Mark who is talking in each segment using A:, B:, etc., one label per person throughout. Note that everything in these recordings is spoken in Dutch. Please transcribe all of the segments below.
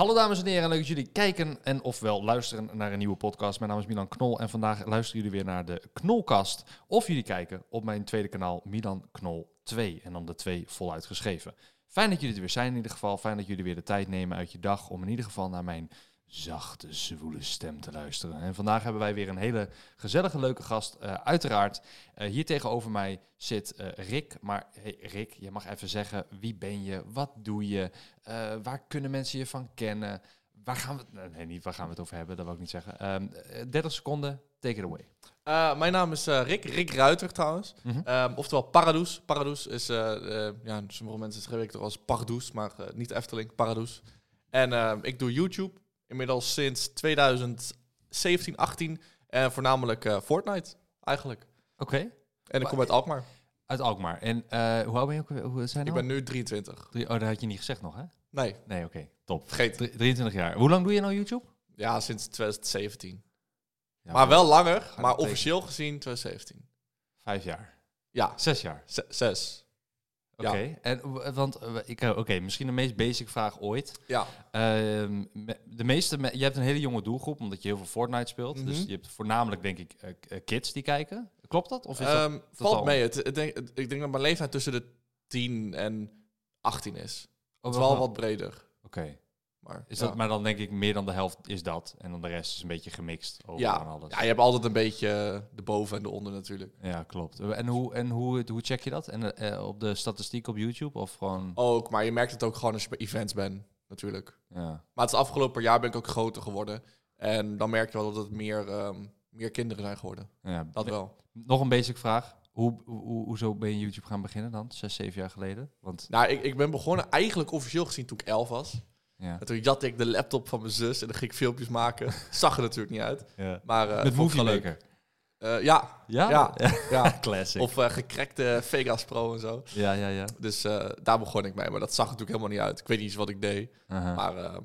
A: Hallo dames en heren, leuk dat jullie kijken en ofwel luisteren naar een nieuwe podcast. Mijn naam is Milan Knol en vandaag luisteren jullie weer naar de Knolkast. Of jullie kijken op mijn tweede kanaal Milan Knol 2 en dan de 2 voluit geschreven. Fijn dat jullie er weer zijn in ieder geval. Fijn dat jullie weer de tijd nemen uit je dag om in ieder geval naar mijn zachte, zwoele stem te luisteren. En vandaag hebben wij weer een hele gezellige, leuke gast. Uh, uiteraard, uh, hier tegenover mij zit uh, Rick. Maar hey, Rick, je mag even zeggen, wie ben je? Wat doe je? waar kunnen mensen je van kennen? Waar gaan we het... Nee, niet waar gaan we het over hebben, dat wil ik niet zeggen. Um, 30 seconden, take it away.
B: Uh, mijn naam is uh, Rick, Rick Ruiter trouwens. Mm -hmm. um, oftewel Paradoes. Paradoes is, uh, ja, sommige mensen schrijven het als Pardoes, maar niet Efteling, Paradoes. En ehm, ik doe YouTube inmiddels sinds 2017, 18 en voornamelijk Fortnite eigenlijk.
A: Oké. Okay.
B: En ik kom uit Alkmaar.
A: Uit Alkmaar. En hoe oud ben je? Hoe zijn
B: ik ben nu 23.
A: Oh, dat had je niet gezegd nog, hè?
B: Nee.
A: Nee, oké. Okay. Top.
B: Vergeet.
A: 23 jaar. Hoe lang doe je nou YouTube?
B: Ja, sinds 2017. Ja, maar wel langer, maar officieel gezien 2017.
A: Vijf jaar?
B: Ja.
A: Zes jaar?
B: Z zes.
A: Oké, okay. ja. en want ik oké, okay, misschien de meest basic vraag ooit.
B: Ja.
A: Uh, de meeste, je hebt een hele jonge doelgroep omdat je heel veel Fortnite speelt. Mm -hmm. Dus je hebt voornamelijk denk ik uh, kids die kijken. Klopt dat? Of is
B: um,
A: dat
B: valt mee. Het, het, denk, ik denk dat mijn leeftijd tussen de 10 en 18 is. Oh, het is wel wat breder.
A: Oké. Okay. Maar, is dat, maar dan denk ik meer dan de helft is dat. En dan de rest is een beetje gemixt over
B: ja.
A: alles.
B: Ja, je hebt altijd een beetje de boven en de onder natuurlijk.
A: Ja, klopt. En hoe, en hoe, hoe check je dat? En uh, op de statistiek op YouTube of gewoon...
B: Ook, maar je merkt het ook gewoon als je bij events bent natuurlijk.
A: Ja.
B: Maar het afgelopen jaar ben ik ook groter geworden. En dan merk je wel dat het meer, um, meer kinderen zijn geworden.
A: Ja,
B: dat wel.
A: Nog een basic vraag. Hoe, hoe, hoezo ben je YouTube gaan beginnen dan? Zes, zeven jaar geleden? Want...
B: Nou, ik, ik ben begonnen eigenlijk officieel gezien toen ik elf was.
A: Ja.
B: En toen jatte ik de laptop van mijn zus en dan ging ik filmpjes maken. Zag er natuurlijk niet uit.
A: Ja.
B: Maar, uh,
A: Met Movie Maker?
B: Uh, ja.
A: Ja?
B: Ja. ja.
A: Classic.
B: Of uh, gekrekte Vegas Pro en zo.
A: Ja, ja, ja.
B: Dus daar begon ik mee. Maar dat zag natuurlijk helemaal niet uit. Ik weet niet eens wat ik deed.
A: -huh.
B: Maar ehm,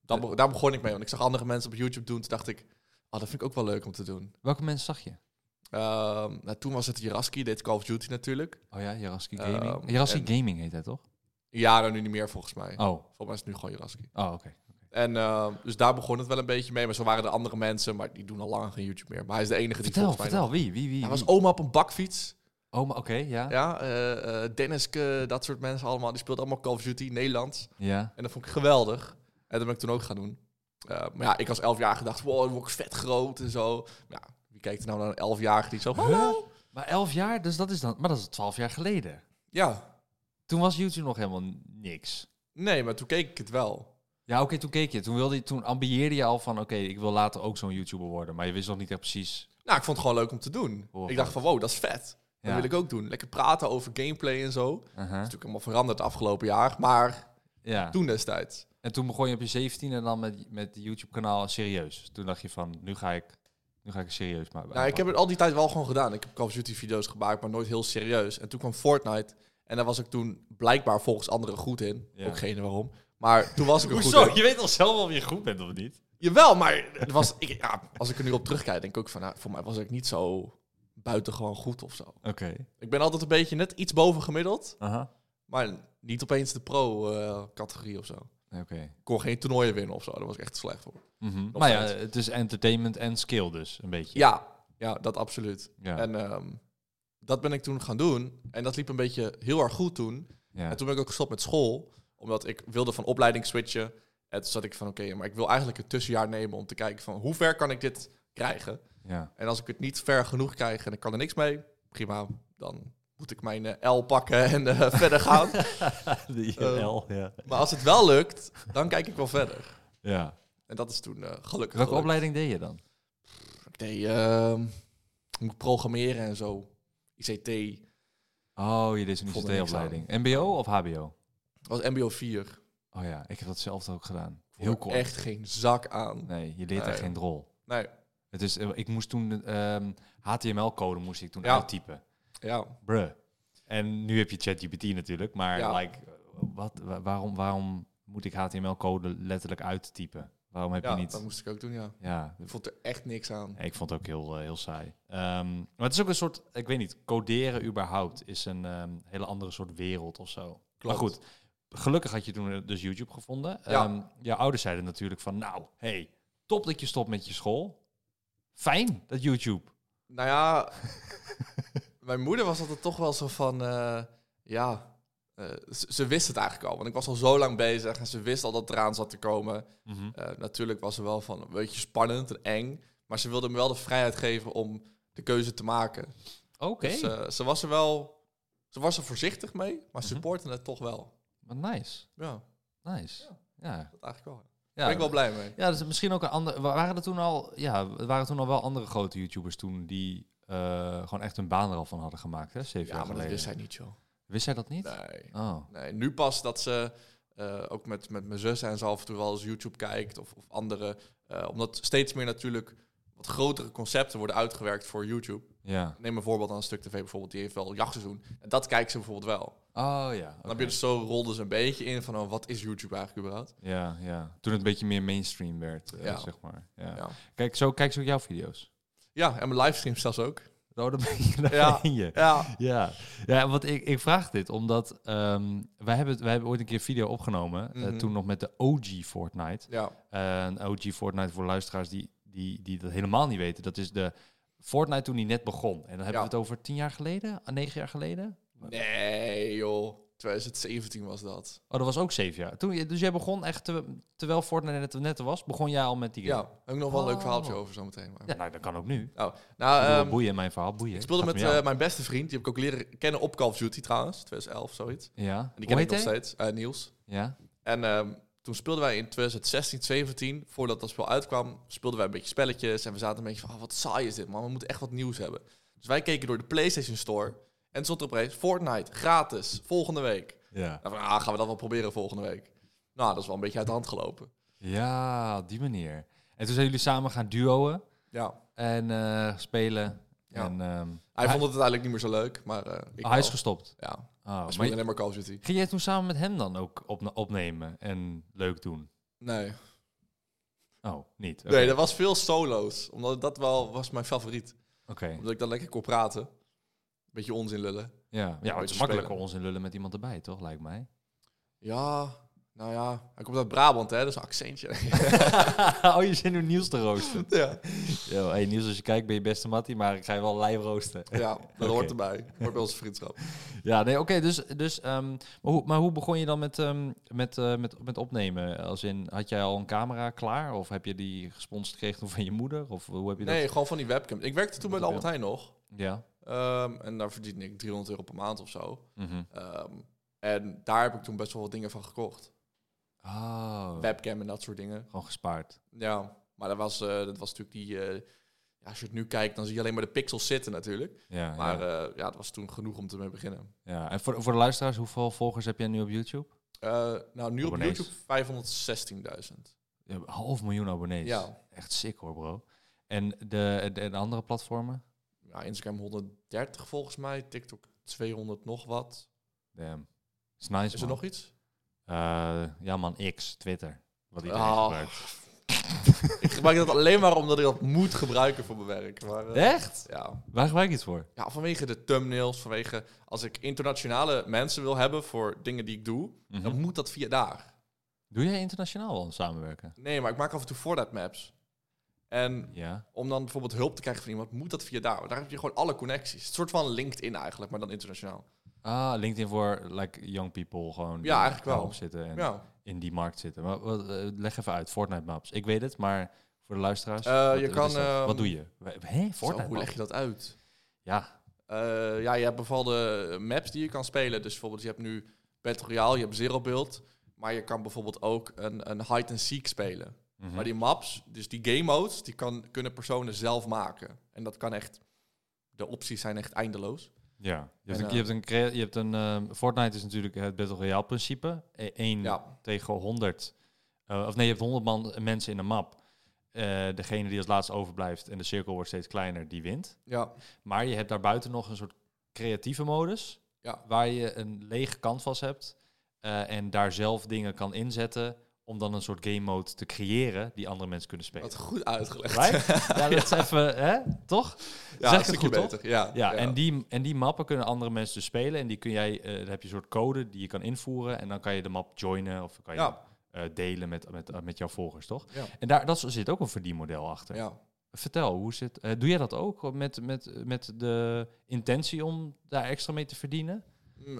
B: daar, be daar begon ik mee. Want ik zag andere mensen op YouTube doen. Toen dacht ik, oh, dat vind ik ook wel leuk om te doen.
A: Welke mensen zag je?
B: Ehm, nou, toen was het Jaraski, deed Call of Duty natuurlijk.
A: Oh ja, Jaraski Gaming. Um, Jaraski. Gaming heet hij toch?
B: Ja, nou nu niet meer volgens mij.
A: Oh.
B: Volgens mij is het nu gewoon Jaraski.
A: Oh, oké. Okay.
B: En uh, dus daar begon het wel een beetje mee. Maar zo waren er andere mensen, maar die doen al langer geen YouTube meer. Maar hij is de enige die
A: vertel,
B: volgens mij
A: Vertel, wie, wie, wie?
B: Hij was oma op een bakfiets.
A: Oma, oké, okay, ja.
B: Ja, uh, uh, Denniske, dat soort mensen allemaal. Die speelden allemaal Call of Duty, Nederlands.
A: Ja.
B: En dat vond ik geweldig. En dat ben ik toen ook gaan doen. Uh, maar ja, ik als elf jaar gedacht, wow, dan word ik vet groot en zo. Ja, wie kijkt er nou naar een elfjarige die zo... Hallo?
A: Maar elf jaar, dus dat is dan... Maar dat is twaalf jaar geleden.
B: Ja.
A: Toen was YouTube nog helemaal niks.
B: Nee, maar toen keek ik het wel.
A: Ja, oké, okay, toen keek je. Toen, wilde je, toen ambieerde je al van, oké, okay, ik wil later ook zo'n YouTuber worden. Maar je wist nog niet echt precies...
B: Nou, ik vond het gewoon leuk om te doen.
A: Oh,
B: ik dacht van, wow, dat is vet. Dat
A: Ja.
B: wil ik ook doen. Lekker praten over gameplay en zo. Dat
A: Uh-huh.
B: is natuurlijk allemaal veranderd afgelopen jaar. Maar
A: Ja.
B: toen destijds.
A: En toen begon je op je 17 en dan met, met YouTube-kanaal serieus. Toen dacht je van, nu ga ik, nu ga ik het serieus maken.
B: Nou, ik heb het al die tijd wel gewoon gedaan. Ik heb Call of Duty video's gemaakt, maar nooit heel serieus. En toen kwam Fortnite. En daar was ik toen blijkbaar volgens anderen goed in.
A: Ja.
B: Ook geen waarom. Maar toen was ik er goed
A: Hoezo?
B: in.
A: Je weet al zelf of je goed bent of niet?
B: Jawel, maar het was, ik, ja, als ik er nu op terugkijk, denk ik ook van... Nou, voor mij was ik niet zo buitengewoon goed of zo.
A: Oké.
B: Ik ben altijd een beetje net iets boven gemiddeld.
A: Aha.
B: Maar niet opeens de pro-categorie of zo.
A: Oké.
B: Ik kon geen toernooien winnen of zo. Daar was ik echt slecht voor.
A: Mhm. Maar ja, het is entertainment en skill dus, een beetje.
B: Ja, ja dat absoluut.
A: Ja.
B: En ehm, dat ben ik toen gaan doen. En dat liep een beetje heel erg goed toen.
A: ja.
B: En toen ben ik ook gestopt met school. Omdat ik wilde van opleiding switchen. En toen zat ik van, oké, maar ik wil eigenlijk een tussenjaar nemen... om te kijken van, hoe ver kan ik dit krijgen?
A: ja.
B: En als ik het niet ver genoeg krijg en ik kan er niks mee... prima, dan moet ik mijn eh, L pakken en eh, verder gaan.
A: Die
B: Eh,
A: L, ja.
B: Maar als het wel lukt, dan kijk ik wel verder.
A: ja.
B: En dat is toen gelukkig
A: Welke
B: gelukt.
A: opleiding deed je dan?
B: Ik deed ehm, programmeren en zo. ICT.
A: Oh, je deed een ICT-opleiding. MBO of HBO?
B: Dat was MBO 4.
A: Oh ja, ik heb dat zelf ook gedaan.
B: Heel
A: kort.
B: Echt geen zak aan.
A: Nee, je leert
B: Nee.
A: echt geen drol.
B: Nee,
A: Het is, eh, ik moest toen ehm, HTML-code moest ik toen
B: Ja.
A: uittypen.
B: ja.
A: Bruh. En nu heb je ChatGPT natuurlijk, maar
B: Ja.
A: like, wat, wa- waarom, waarom moet ik HTML-code letterlijk uittypen? Waarom heb
B: ja
A: je niet...
B: dat moest ik ook doen, ja.
A: Ja,
B: Ik vond er echt niks aan.
A: ik vond het ook heel, eh, heel saai. Ehm, maar het is ook een soort, ik weet niet, coderen überhaupt is een ehm, hele andere soort wereld of zo. Maar goed, gelukkig had je toen dus YouTube gevonden.
B: Ja.
A: Je ouders zeiden natuurlijk van, nou, hey, top dat je stopt met je school. Fijn, dat YouTube.
B: Nou ja, mijn moeder was altijd toch wel zo van, eh, ja, eh, ze, ze wist het eigenlijk al. Want ik was al zo lang bezig en ze wist al dat het eraan zat te komen.
A: Mhm.
B: Eh, natuurlijk was ze wel van een beetje spannend en eng. Maar ze wilde me wel de vrijheid geven om de keuze te maken.
A: Oké,
B: Dus eh, ze was er wel, ze was er voorzichtig mee, maar
A: Mhm.
B: supporten het toch wel.
A: Wat nice,
B: Ja,
A: nice. Ja,
B: dat eigenlijk wel.
A: Ja.
B: ben ik wel blij mee.
A: Ja, dus misschien ook een ander. wa- Waren er toen al, ja, er waren toen al wel andere grote YouTubers toen die gewoon echt hun baan er al van hadden gemaakt, hè? Zeven
B: Ja,
A: jaar
B: maar dat
A: geleden.
B: wist hij niet, joh.
A: Wist zij dat niet?
B: Nee.
A: Oh,
B: Nee, nu pas dat ze eh, ook met, met mijn zus en zo af en toe wel eens YouTube kijkt of, of andere. eh, omdat steeds meer natuurlijk wat grotere concepten worden uitgewerkt voor YouTube.
A: ja.
B: Neem een voorbeeld aan een stuk tv bijvoorbeeld, die heeft wel jachtseizoen. En dat kijkt ze bijvoorbeeld wel.
A: Oh ja.
B: Dan heb je dus zo rolde ze een beetje in van oh, wat is YouTube eigenlijk überhaupt?
A: Ja, ja. Toen het een beetje meer mainstream werd, eh,
B: Ja.
A: zeg maar. Ja.
B: Ja.
A: Kijk, zo kijk ze ook jouw video's.
B: ja, en mijn livestreams zelfs ook.
A: Oh, daar ben
B: Ja.
A: je.
B: Ja.
A: Ja, ja want ik, ik vraag dit omdat ehm, wij, hebben, wij hebben ooit een keer een video opgenomen. eh,
B: Mhm.
A: toen nog met de OG Fortnite.
B: Ja.
A: Eh, een OG Fortnite voor luisteraars die, die, die dat helemaal niet weten. Dat is de Fortnite toen die net begon. En dan hebben
B: Ja.
A: we het over tien jaar geleden, ah, negen jaar geleden.
B: Nee, joh. 2017 was dat.
A: Oh, dat was ook zeven jaar. Toen, je- dus jij begon echt, te- terwijl Fortnite net, net er was, begon jij al met die game?
B: Ja, heb ik nog wel een leuk
A: Oh.
B: verhaaltje over zometeen. Maar.
A: Ja, nou, dat kan ook nu. Ik
B: nou ehm,
A: boeien mijn verhaal, boeien.
B: ik speelde
A: Gaat
B: met
A: om jou.
B: eh, mijn beste vriend. Die heb ik ook leren kennen op Call of Duty trouwens. 2011, zoiets.
A: ja.
B: En die
A: Hoe
B: ken ik
A: heet
B: nog
A: hij?
B: steeds. eh, Niels.
A: Ja.
B: En ehm, toen speelden wij in 2016, 17, voordat dat spel uitkwam, speelden wij een beetje spelletjes. En we zaten een beetje van, oh, wat saai is dit man, we moeten echt wat nieuws hebben. Dus wij keken door de PlayStation Store. En stond er opeens Fortnite, gratis, volgende week.
A: Ja.
B: Nou, van, ah, gaan we dat wel proberen volgende week. Nou, dat is wel een beetje uit de hand gelopen.
A: Ja, op die manier. En toen zijn jullie samen gaan duoen
B: Ja,
A: en eh, spelen.
B: Ja.
A: En, ehm,
B: hij vond het uiteindelijk niet meer zo leuk, maar eh, ik
A: oh, hij is gestopt.
B: Ja,
A: Oh, maar
B: alleen maar Call of Duty.
A: ging jij toen samen met hem dan ook op, opnemen en leuk doen?
B: Nee.
A: Oh, niet.
B: Nee, er was veel solo's. Omdat dat wel was mijn favoriet.
A: Oké.
B: Omdat ik dan lekker kon praten. Beetje onzin lullen.
A: Ja, ja het is makkelijker onzin lullen met iemand erbij, toch? Lijkt mij.
B: Ja, nou ja. Hij komt uit Brabant, hè. Dat is een accentje.
A: oh, je zit nu Niels te roosten.
B: ja.
A: Yo, hey, Niels, als je kijkt ben je beste mattie, maar ik ga je wel live roosten.
B: ja, dat hoort erbij. Hoort bij onze vriendschap.
A: Ja, nee, oké. dus, dus, ehm, maar, hoe, maar hoe begon je dan met, ehm, met, eh, met, met opnemen? Als in, had jij al een camera klaar? Of heb je die gesponsord gekregen van je moeder? Of hoe heb je
B: Nee, gewoon van die webcam. Ik werkte toen bij
A: Wat
B: Albert Heijn nog.
A: dat? Ja.
B: Ehm, en daar verdiende ik 300 euro per maand of zo.
A: Mhm.
B: Ehm, en daar heb ik toen best wel wat dingen van gekocht.
A: Oh,
B: Webcam en dat soort dingen.
A: gewoon gespaard.
B: Ja, maar dat was, eh, dat was natuurlijk die... eh, ja, als je het nu kijkt, dan zie je alleen maar de pixels zitten natuurlijk.
A: Ja,
B: Maar
A: ja.
B: ja, ja dat was toen genoeg om te mee beginnen.
A: ja. En voor, voor de luisteraars, hoeveel volgers heb jij nu op YouTube?
B: Eh, nou, nu op. YouTube 516.000.
A: Je hebt een half miljoen abonnees.
B: Ja.
A: Echt sick hoor, bro. En de, de, de andere platformen?
B: Ja, Instagram 130 volgens mij, TikTok 200 nog wat.
A: Damn. Is nice,
B: Is er nog iets?
A: Eh, ja man, X, Twitter. Wat iedereen
B: Oh.
A: gebruikt.
B: ik gebruik dat alleen maar omdat ik dat moet gebruiken voor mijn werk. Maar, eh,
A: Echt?
B: ja.
A: Waar gebruik je het voor?
B: ja, vanwege de thumbnails, vanwege als ik internationale mensen wil hebben voor dingen die ik doe,
A: Mhm.
B: dan moet dat via daar.
A: Doe jij internationaal wel samenwerken?
B: Nee, maar ik maak af en toe Fortnite maps. En
A: Ja.
B: om dan bijvoorbeeld hulp te krijgen van iemand, moet dat via daar. Daar heb je gewoon alle connecties. Een soort van LinkedIn eigenlijk, maar dan internationaal.
A: Ah, LinkedIn voor like young people gewoon. die
B: eigenlijk wel.
A: zitten en
B: Ja.
A: in die markt zitten. Maar wat, eh, leg even uit, Fortnite maps. Ik weet het, maar voor de luisteraars.
B: Eh,
A: wat-
B: je
A: wat
B: kan, ehm,
A: wat doe je? Hé,
B: Zo,
A: Fortnite
B: hoe leg je dat uit?
A: Ja.
B: Eh, ja, je hebt bepaalde maps die je kan spelen. Dus bijvoorbeeld, je hebt nu Battle Royale, je hebt Zero Build. Maar je kan bijvoorbeeld ook een, een hide and seek spelen.
A: Mhm.
B: Maar die maps, dus die game modes, die kan, kunnen personen zelf maken. En dat kan echt, de opties zijn echt eindeloos.
A: Ja, je hebt
B: En,
A: een, je hebt een, crea- je hebt een ehm, Fortnite is natuurlijk het Battle Royale principe. Eén
B: Ja,
A: tegen 100. eh, of nee, je hebt 100 man, mensen in een map. Eh, degene die als laatste overblijft en de cirkel wordt steeds kleiner, die wint.
B: ja,
A: Maar je hebt daarbuiten nog een soort creatieve modus.
B: Ja.
A: Waar je een lege canvas hebt. eh, en daar zelf dingen kan inzetten om dan een soort game mode te creëren die andere mensen kunnen spelen.
B: Wat goed uitgelegd.
A: Right? ja, dat is even, hè? Toch?
B: Ja,
A: zeg het goed, toch?
B: beter. Ja,
A: Ja, En, die, en die mappen kunnen andere mensen dus spelen. En die kun jij, eh dan heb je een soort code die je kan invoeren. En dan kan je de map joinen of kan je
B: Ja.
A: eh, delen met, met, eh, met jouw volgers, toch?
B: Ja.
A: En daar dat zit ook een verdienmodel achter.
B: Ja.
A: Vertel, hoe zit, doe jij dat ook met, met, met de intentie om daar extra mee te verdienen?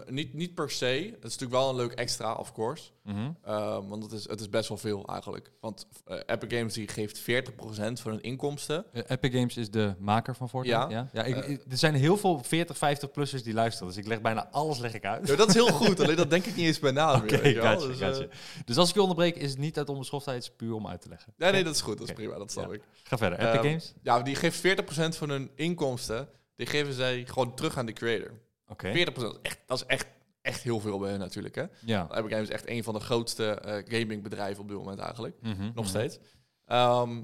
B: Niet, niet per se. Het is natuurlijk wel een leuk extra, of course.
A: Mhm.
B: Ehm, want het is, het is best wel veel eigenlijk. Want eh, Epic Games die geeft 40% van hun inkomsten.
A: Eh, Epic Games is de maker van Fortnite. Ja,
B: Ja.
A: ja? ik,
B: Eh.
A: ik- er zijn heel veel 40, 50-plussers die luisteren. Dus ik leg bijna alles leg ik uit.
B: Ja, dat is heel goed, alleen dat denk ik niet eens bij na.
A: Oké, gotcha,
B: Dus,
A: gotcha. Dus als ik je onderbreek, is het niet uit onbeschoftheid, het is puur om uit te leggen.
B: nee, nee, dat is goed. Dat is prima, dat snap ik.
A: Ga verder. Epic
B: Ehm,
A: Games?
B: Ja, die geeft 40% van hun inkomsten, die geven zij gewoon terug aan de creator.
A: Oké.
B: 40%, dat is echt, dat is echt, echt heel veel bij hen natuurlijk. Hè?
A: Ja.
B: Epic Games is echt een van de grootste eh, gamingbedrijven op dit moment eigenlijk.
A: Mhm,
B: Nog
A: mhm.
B: steeds. Ehm,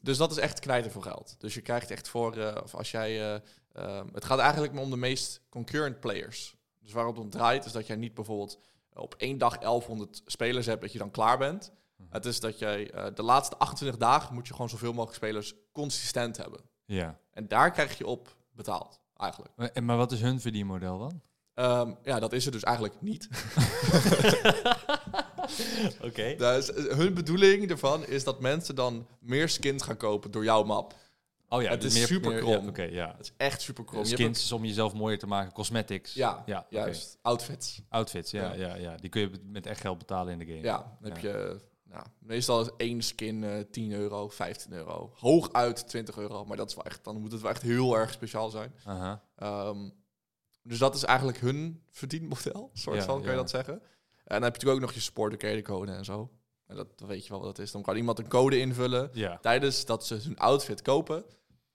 B: dus dat is echt knijten voor geld. Dus je krijgt echt voor, eh, of als jij, eh, ehm, het gaat eigenlijk maar om de meest concurrent players. Dus waarop het om draait is dat jij niet bijvoorbeeld op één dag 1100 spelers hebt dat je dan klaar bent.
A: Mhm.
B: Het is dat jij de laatste 28 dagen moet je gewoon zoveel mogelijk spelers consistent hebben.
A: Ja.
B: En daar krijg je op betaald, eigenlijk.
A: Maar, wat is hun verdienmodel dan?
B: Ehm, ja, dat is er dus eigenlijk niet.
A: Oké.
B: Dus, eh, hun bedoeling ervan is dat mensen dan meer skins gaan kopen door jouw map.
A: Oh ja,
B: Het
A: dus
B: is super
A: ja,
B: krom.
A: Oké, ja.
B: Dat is echt super krom. Je hebt
A: Skins is om jezelf mooier te maken, cosmetics.
B: Ja,
A: ja.
B: Juist, outfits.
A: Outfits, ja,
B: Ja.
A: ja. Ja, Die kun je met echt geld betalen in de game.
B: Ja, dan heb
A: Ja.
B: je... Nou, meestal is één skin eh 10 euro, 15 euro. Hooguit 20 euro, maar dat is wel echt, dan moet het wel echt heel erg speciaal zijn. Ehm, dus dat is eigenlijk hun verdienmodel, soort
A: Ja,
B: van, kan
A: ja.
B: je dat zeggen. En dan heb je natuurlijk ook nog je support code en zo. En dat, weet je wel wat dat is. Dan kan iemand een code invullen
A: Ja.
B: tijdens dat ze hun outfit kopen.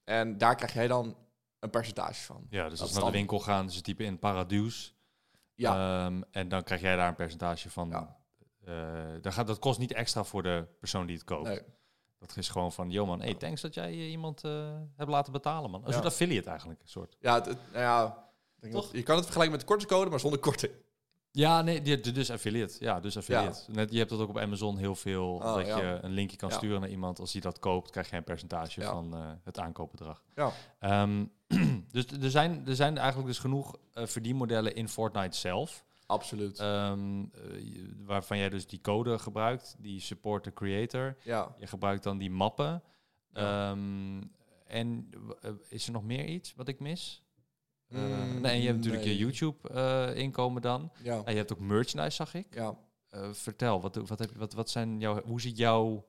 B: En daar krijg jij dan een percentage van.
A: ja, dus
B: Dat
A: als ze naar de winkel gaan, ze typen in Paraduce.
B: Ja,
A: Ehm, en dan krijg jij daar een percentage van.
B: Ja.
A: Eh, dat, gaat, dat kost niet extra voor de persoon die het koopt.
B: nee.
A: Dat is gewoon van, yo man, hey, thanks dat jij eh, iemand eh, hebt laten betalen, man. Een
B: Ja.
A: soort affiliate eigenlijk, een soort.
B: Ja, het, nou ja denk
A: Toch?
B: je kan het vergelijken met de kortingscode, maar zonder korting.
A: Ja, nee, die, die- dus affiliate. Ja, dus affiliate.
B: Ja.
A: Net, je hebt dat ook op Amazon heel veel,
B: Oh,
A: dat
B: ja.
A: je een linkje kan sturen naar iemand. Als hij dat koopt, krijg je een percentage van het aankoopbedrag.
B: Ja.
A: Ehm, dus er zijn, er zijn eigenlijk dus genoeg verdienmodellen in Fortnite zelf.
B: Absoluut.
A: Ehm, eh, waarvan jij dus die code gebruikt, die support the creator.
B: ja.
A: Je gebruikt dan die mappen.
B: Ja.
A: Ehm, en eh, is er nog meer iets wat ik mis? Eh,
B: Mm,
A: nee, en je hebt natuurlijk
B: nee.
A: je YouTube-inkomen dan.
B: Ja.
A: En je hebt ook merchandise, zag ik.
B: ja.
A: Vertel, wat, wat, heb, wat, wat zijn jouw, hoe ziet jouw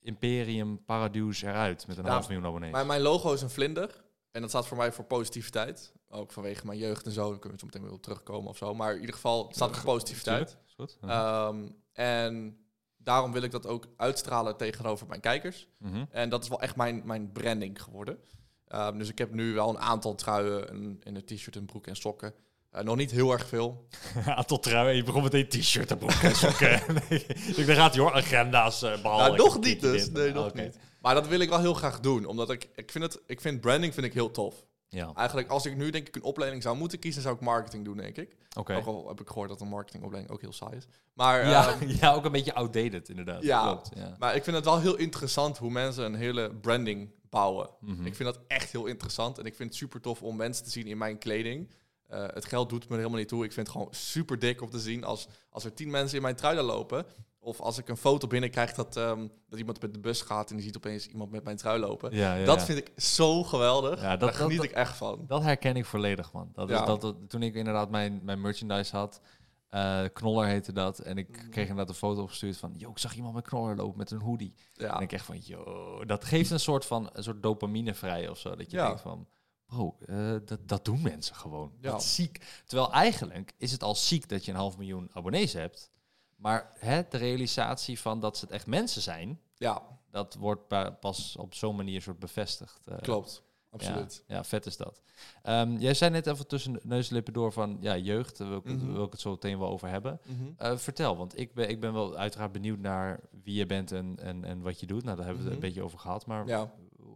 A: Imperium Paradise eruit met een
B: Nou,
A: half miljoen abonnees?
B: Mijn, mijn logo is een vlinder. En dat staat voor mij voor positiviteit. Ook vanwege mijn jeugd en zo. Dan kunnen we zo meteen weer op terugkomen of zo. Maar in ieder geval, het staat voor positiviteit.
A: Goed.
B: Ehm, en daarom wil ik dat ook uitstralen tegenover mijn kijkers.
A: Mhm.
B: En dat is wel echt mijn, mijn branding geworden. Ehm, dus ik heb nu wel een aantal truien, en een t-shirt, een broek en sokken. Eh, nog niet heel erg veel.
A: Aantal truien, je begon meteen t-shirt, een broek en sokken. nee, ik daar gaat hij hoor, agenda's uh,
B: Nou, nog niet dus. Nee, nog niet. Maar dat wil ik wel heel graag doen. Omdat ik, ik vind het, ik vind branding vind ik heel tof.
A: Ja,
B: Eigenlijk, als ik nu denk ik een opleiding zou moeten kiezen, zou ik marketing doen, denk ik.
A: oké.
B: Ook al heb ik gehoord dat een marketingopleiding ook heel saai is. Maar,
A: Ja,
B: ehm,
A: ja, ook een beetje outdated inderdaad.
B: Ja.
A: Klopt, ja.
B: maar ik vind het wel heel interessant hoe mensen een hele branding bouwen.
A: Mhm.
B: Ik vind dat echt heel interessant. En ik vind het super tof om mensen te zien in mijn kleding. Eh, het geld doet me er helemaal niet toe. Ik vind het gewoon super dik om te zien als, als er tien mensen in mijn trui lopen. Of als ik een foto binnenkrijg dat, ehm, dat iemand met de bus gaat en die ziet opeens iemand met mijn trui lopen.
A: Ja, ja,
B: dat
A: ja.
B: vind ik zo geweldig.
A: Ja, dat-
B: Daar geniet
A: dat-
B: ik echt van.
A: Dat herken ik volledig, man. Dat is, dat, toen ik inderdaad mijn, mijn merchandise had, eh, Knoller heette dat, en ik
B: Mhm.
A: kreeg inderdaad een foto opgestuurd van, yo, ik zag iemand met Knoller lopen met een hoodie. En ik echt van, yo, dat geeft een soort van, een soort dopamine vrij of zo. Dat je denkt van, bro, eh, dat, dat doen mensen gewoon. Dat is ziek. Terwijl eigenlijk is het al ziek dat je een half miljoen abonnees hebt. Maar hè, de realisatie van dat ze het echt mensen zijn,
B: ja,
A: dat wordt pa- pas op zo'n manier soort bevestigd. eh.
B: klopt. Absoluut.
A: Ja, ja, vet is dat. Ehm, jij zei net even tussen de neus en lippen door van ja, jeugd, daar wil ik, het- wil ik het zo meteen wel over hebben.
B: Mhm.
A: Eh, vertel, want ik ben, ik ben wel uiteraard benieuwd naar wie je bent en, en, en wat je doet. Nou, daar hebben we het
B: Mhm.
A: een beetje over gehad, maar
B: Ja.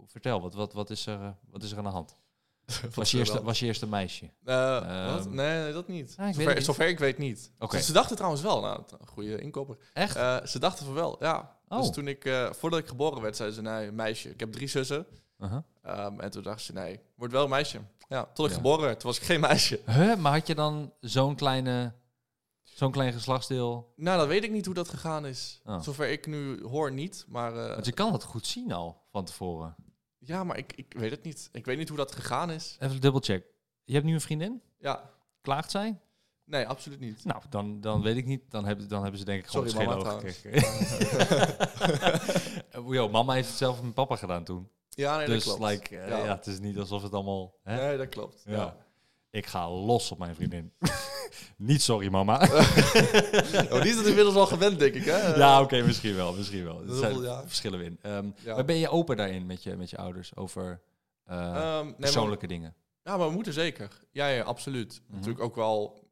A: vertel, wat, wat, wat, is er, eh, wat is er aan de hand? Was je, eerste, was je eerste meisje?
B: Uh, wat?
A: Ehm.
B: Nee, dat niet.
A: Ah, ik
B: zover,
A: het niet.
B: zover ik weet niet.
A: Oké.
B: Ze, ze dachten trouwens wel, nou, een goede inkoper.
A: Echt?
B: Eh, ze dachten van wel, ja.
A: Oh.
B: Dus toen ik, eh, voordat ik geboren werd, zeiden ze, nee, meisje. Ik heb drie zussen.
A: Uh-huh.
B: Ehm, en toen dachten ze, nee, wordt wel een meisje. Ja, tot ik
A: Ja.
B: geboren werd, toen was ik geen meisje.
A: Huh? Maar had je dan zo'n kleine, zo'n klein geslachtsdeel?
B: Nou, dan weet ik niet hoe dat gegaan is.
A: Oh.
B: Zover ik nu hoor niet, maar... eh,
A: Want je kan het goed zien al van tevoren.
B: Ja, maar ik, ik weet het niet. Ik weet niet hoe dat gegaan is.
A: Even dubbelcheck. Je hebt nu een vriendin?
B: Ja,
A: Klaagt zij?
B: nee, absoluut niet.
A: Nou, dan, dan weet ik niet. Dan hebben, dan hebben ze denk ik gewoon
B: Sorry, mama,
A: ogen gekregen. Yo, mama heeft het zelf met papa gedaan toen.
B: Ja, nee,
A: dus
B: dat klopt.
A: like, eh,
B: Ja.
A: ja. het is niet alsof het allemaal... Hè?
B: Nee, dat klopt.
A: Ja.
B: Ja.
A: Ik ga los op mijn vriendin. niet sorry, mama.
B: Oh, die is het inmiddels al gewend, denk ik, hè?
A: ja, oké, misschien wel. Misschien wel. Er
B: Dat
A: zijn
B: ja.
A: verschillen we in. Ehm,
B: Ja.
A: Maar ben je open daarin met je, met je ouders over eh,
B: Ehm, nee, maar-
A: persoonlijke dingen?
B: Ja, maar we moeten zeker. Ja, ja absoluut.
A: Mhm.
B: Natuurlijk ook wel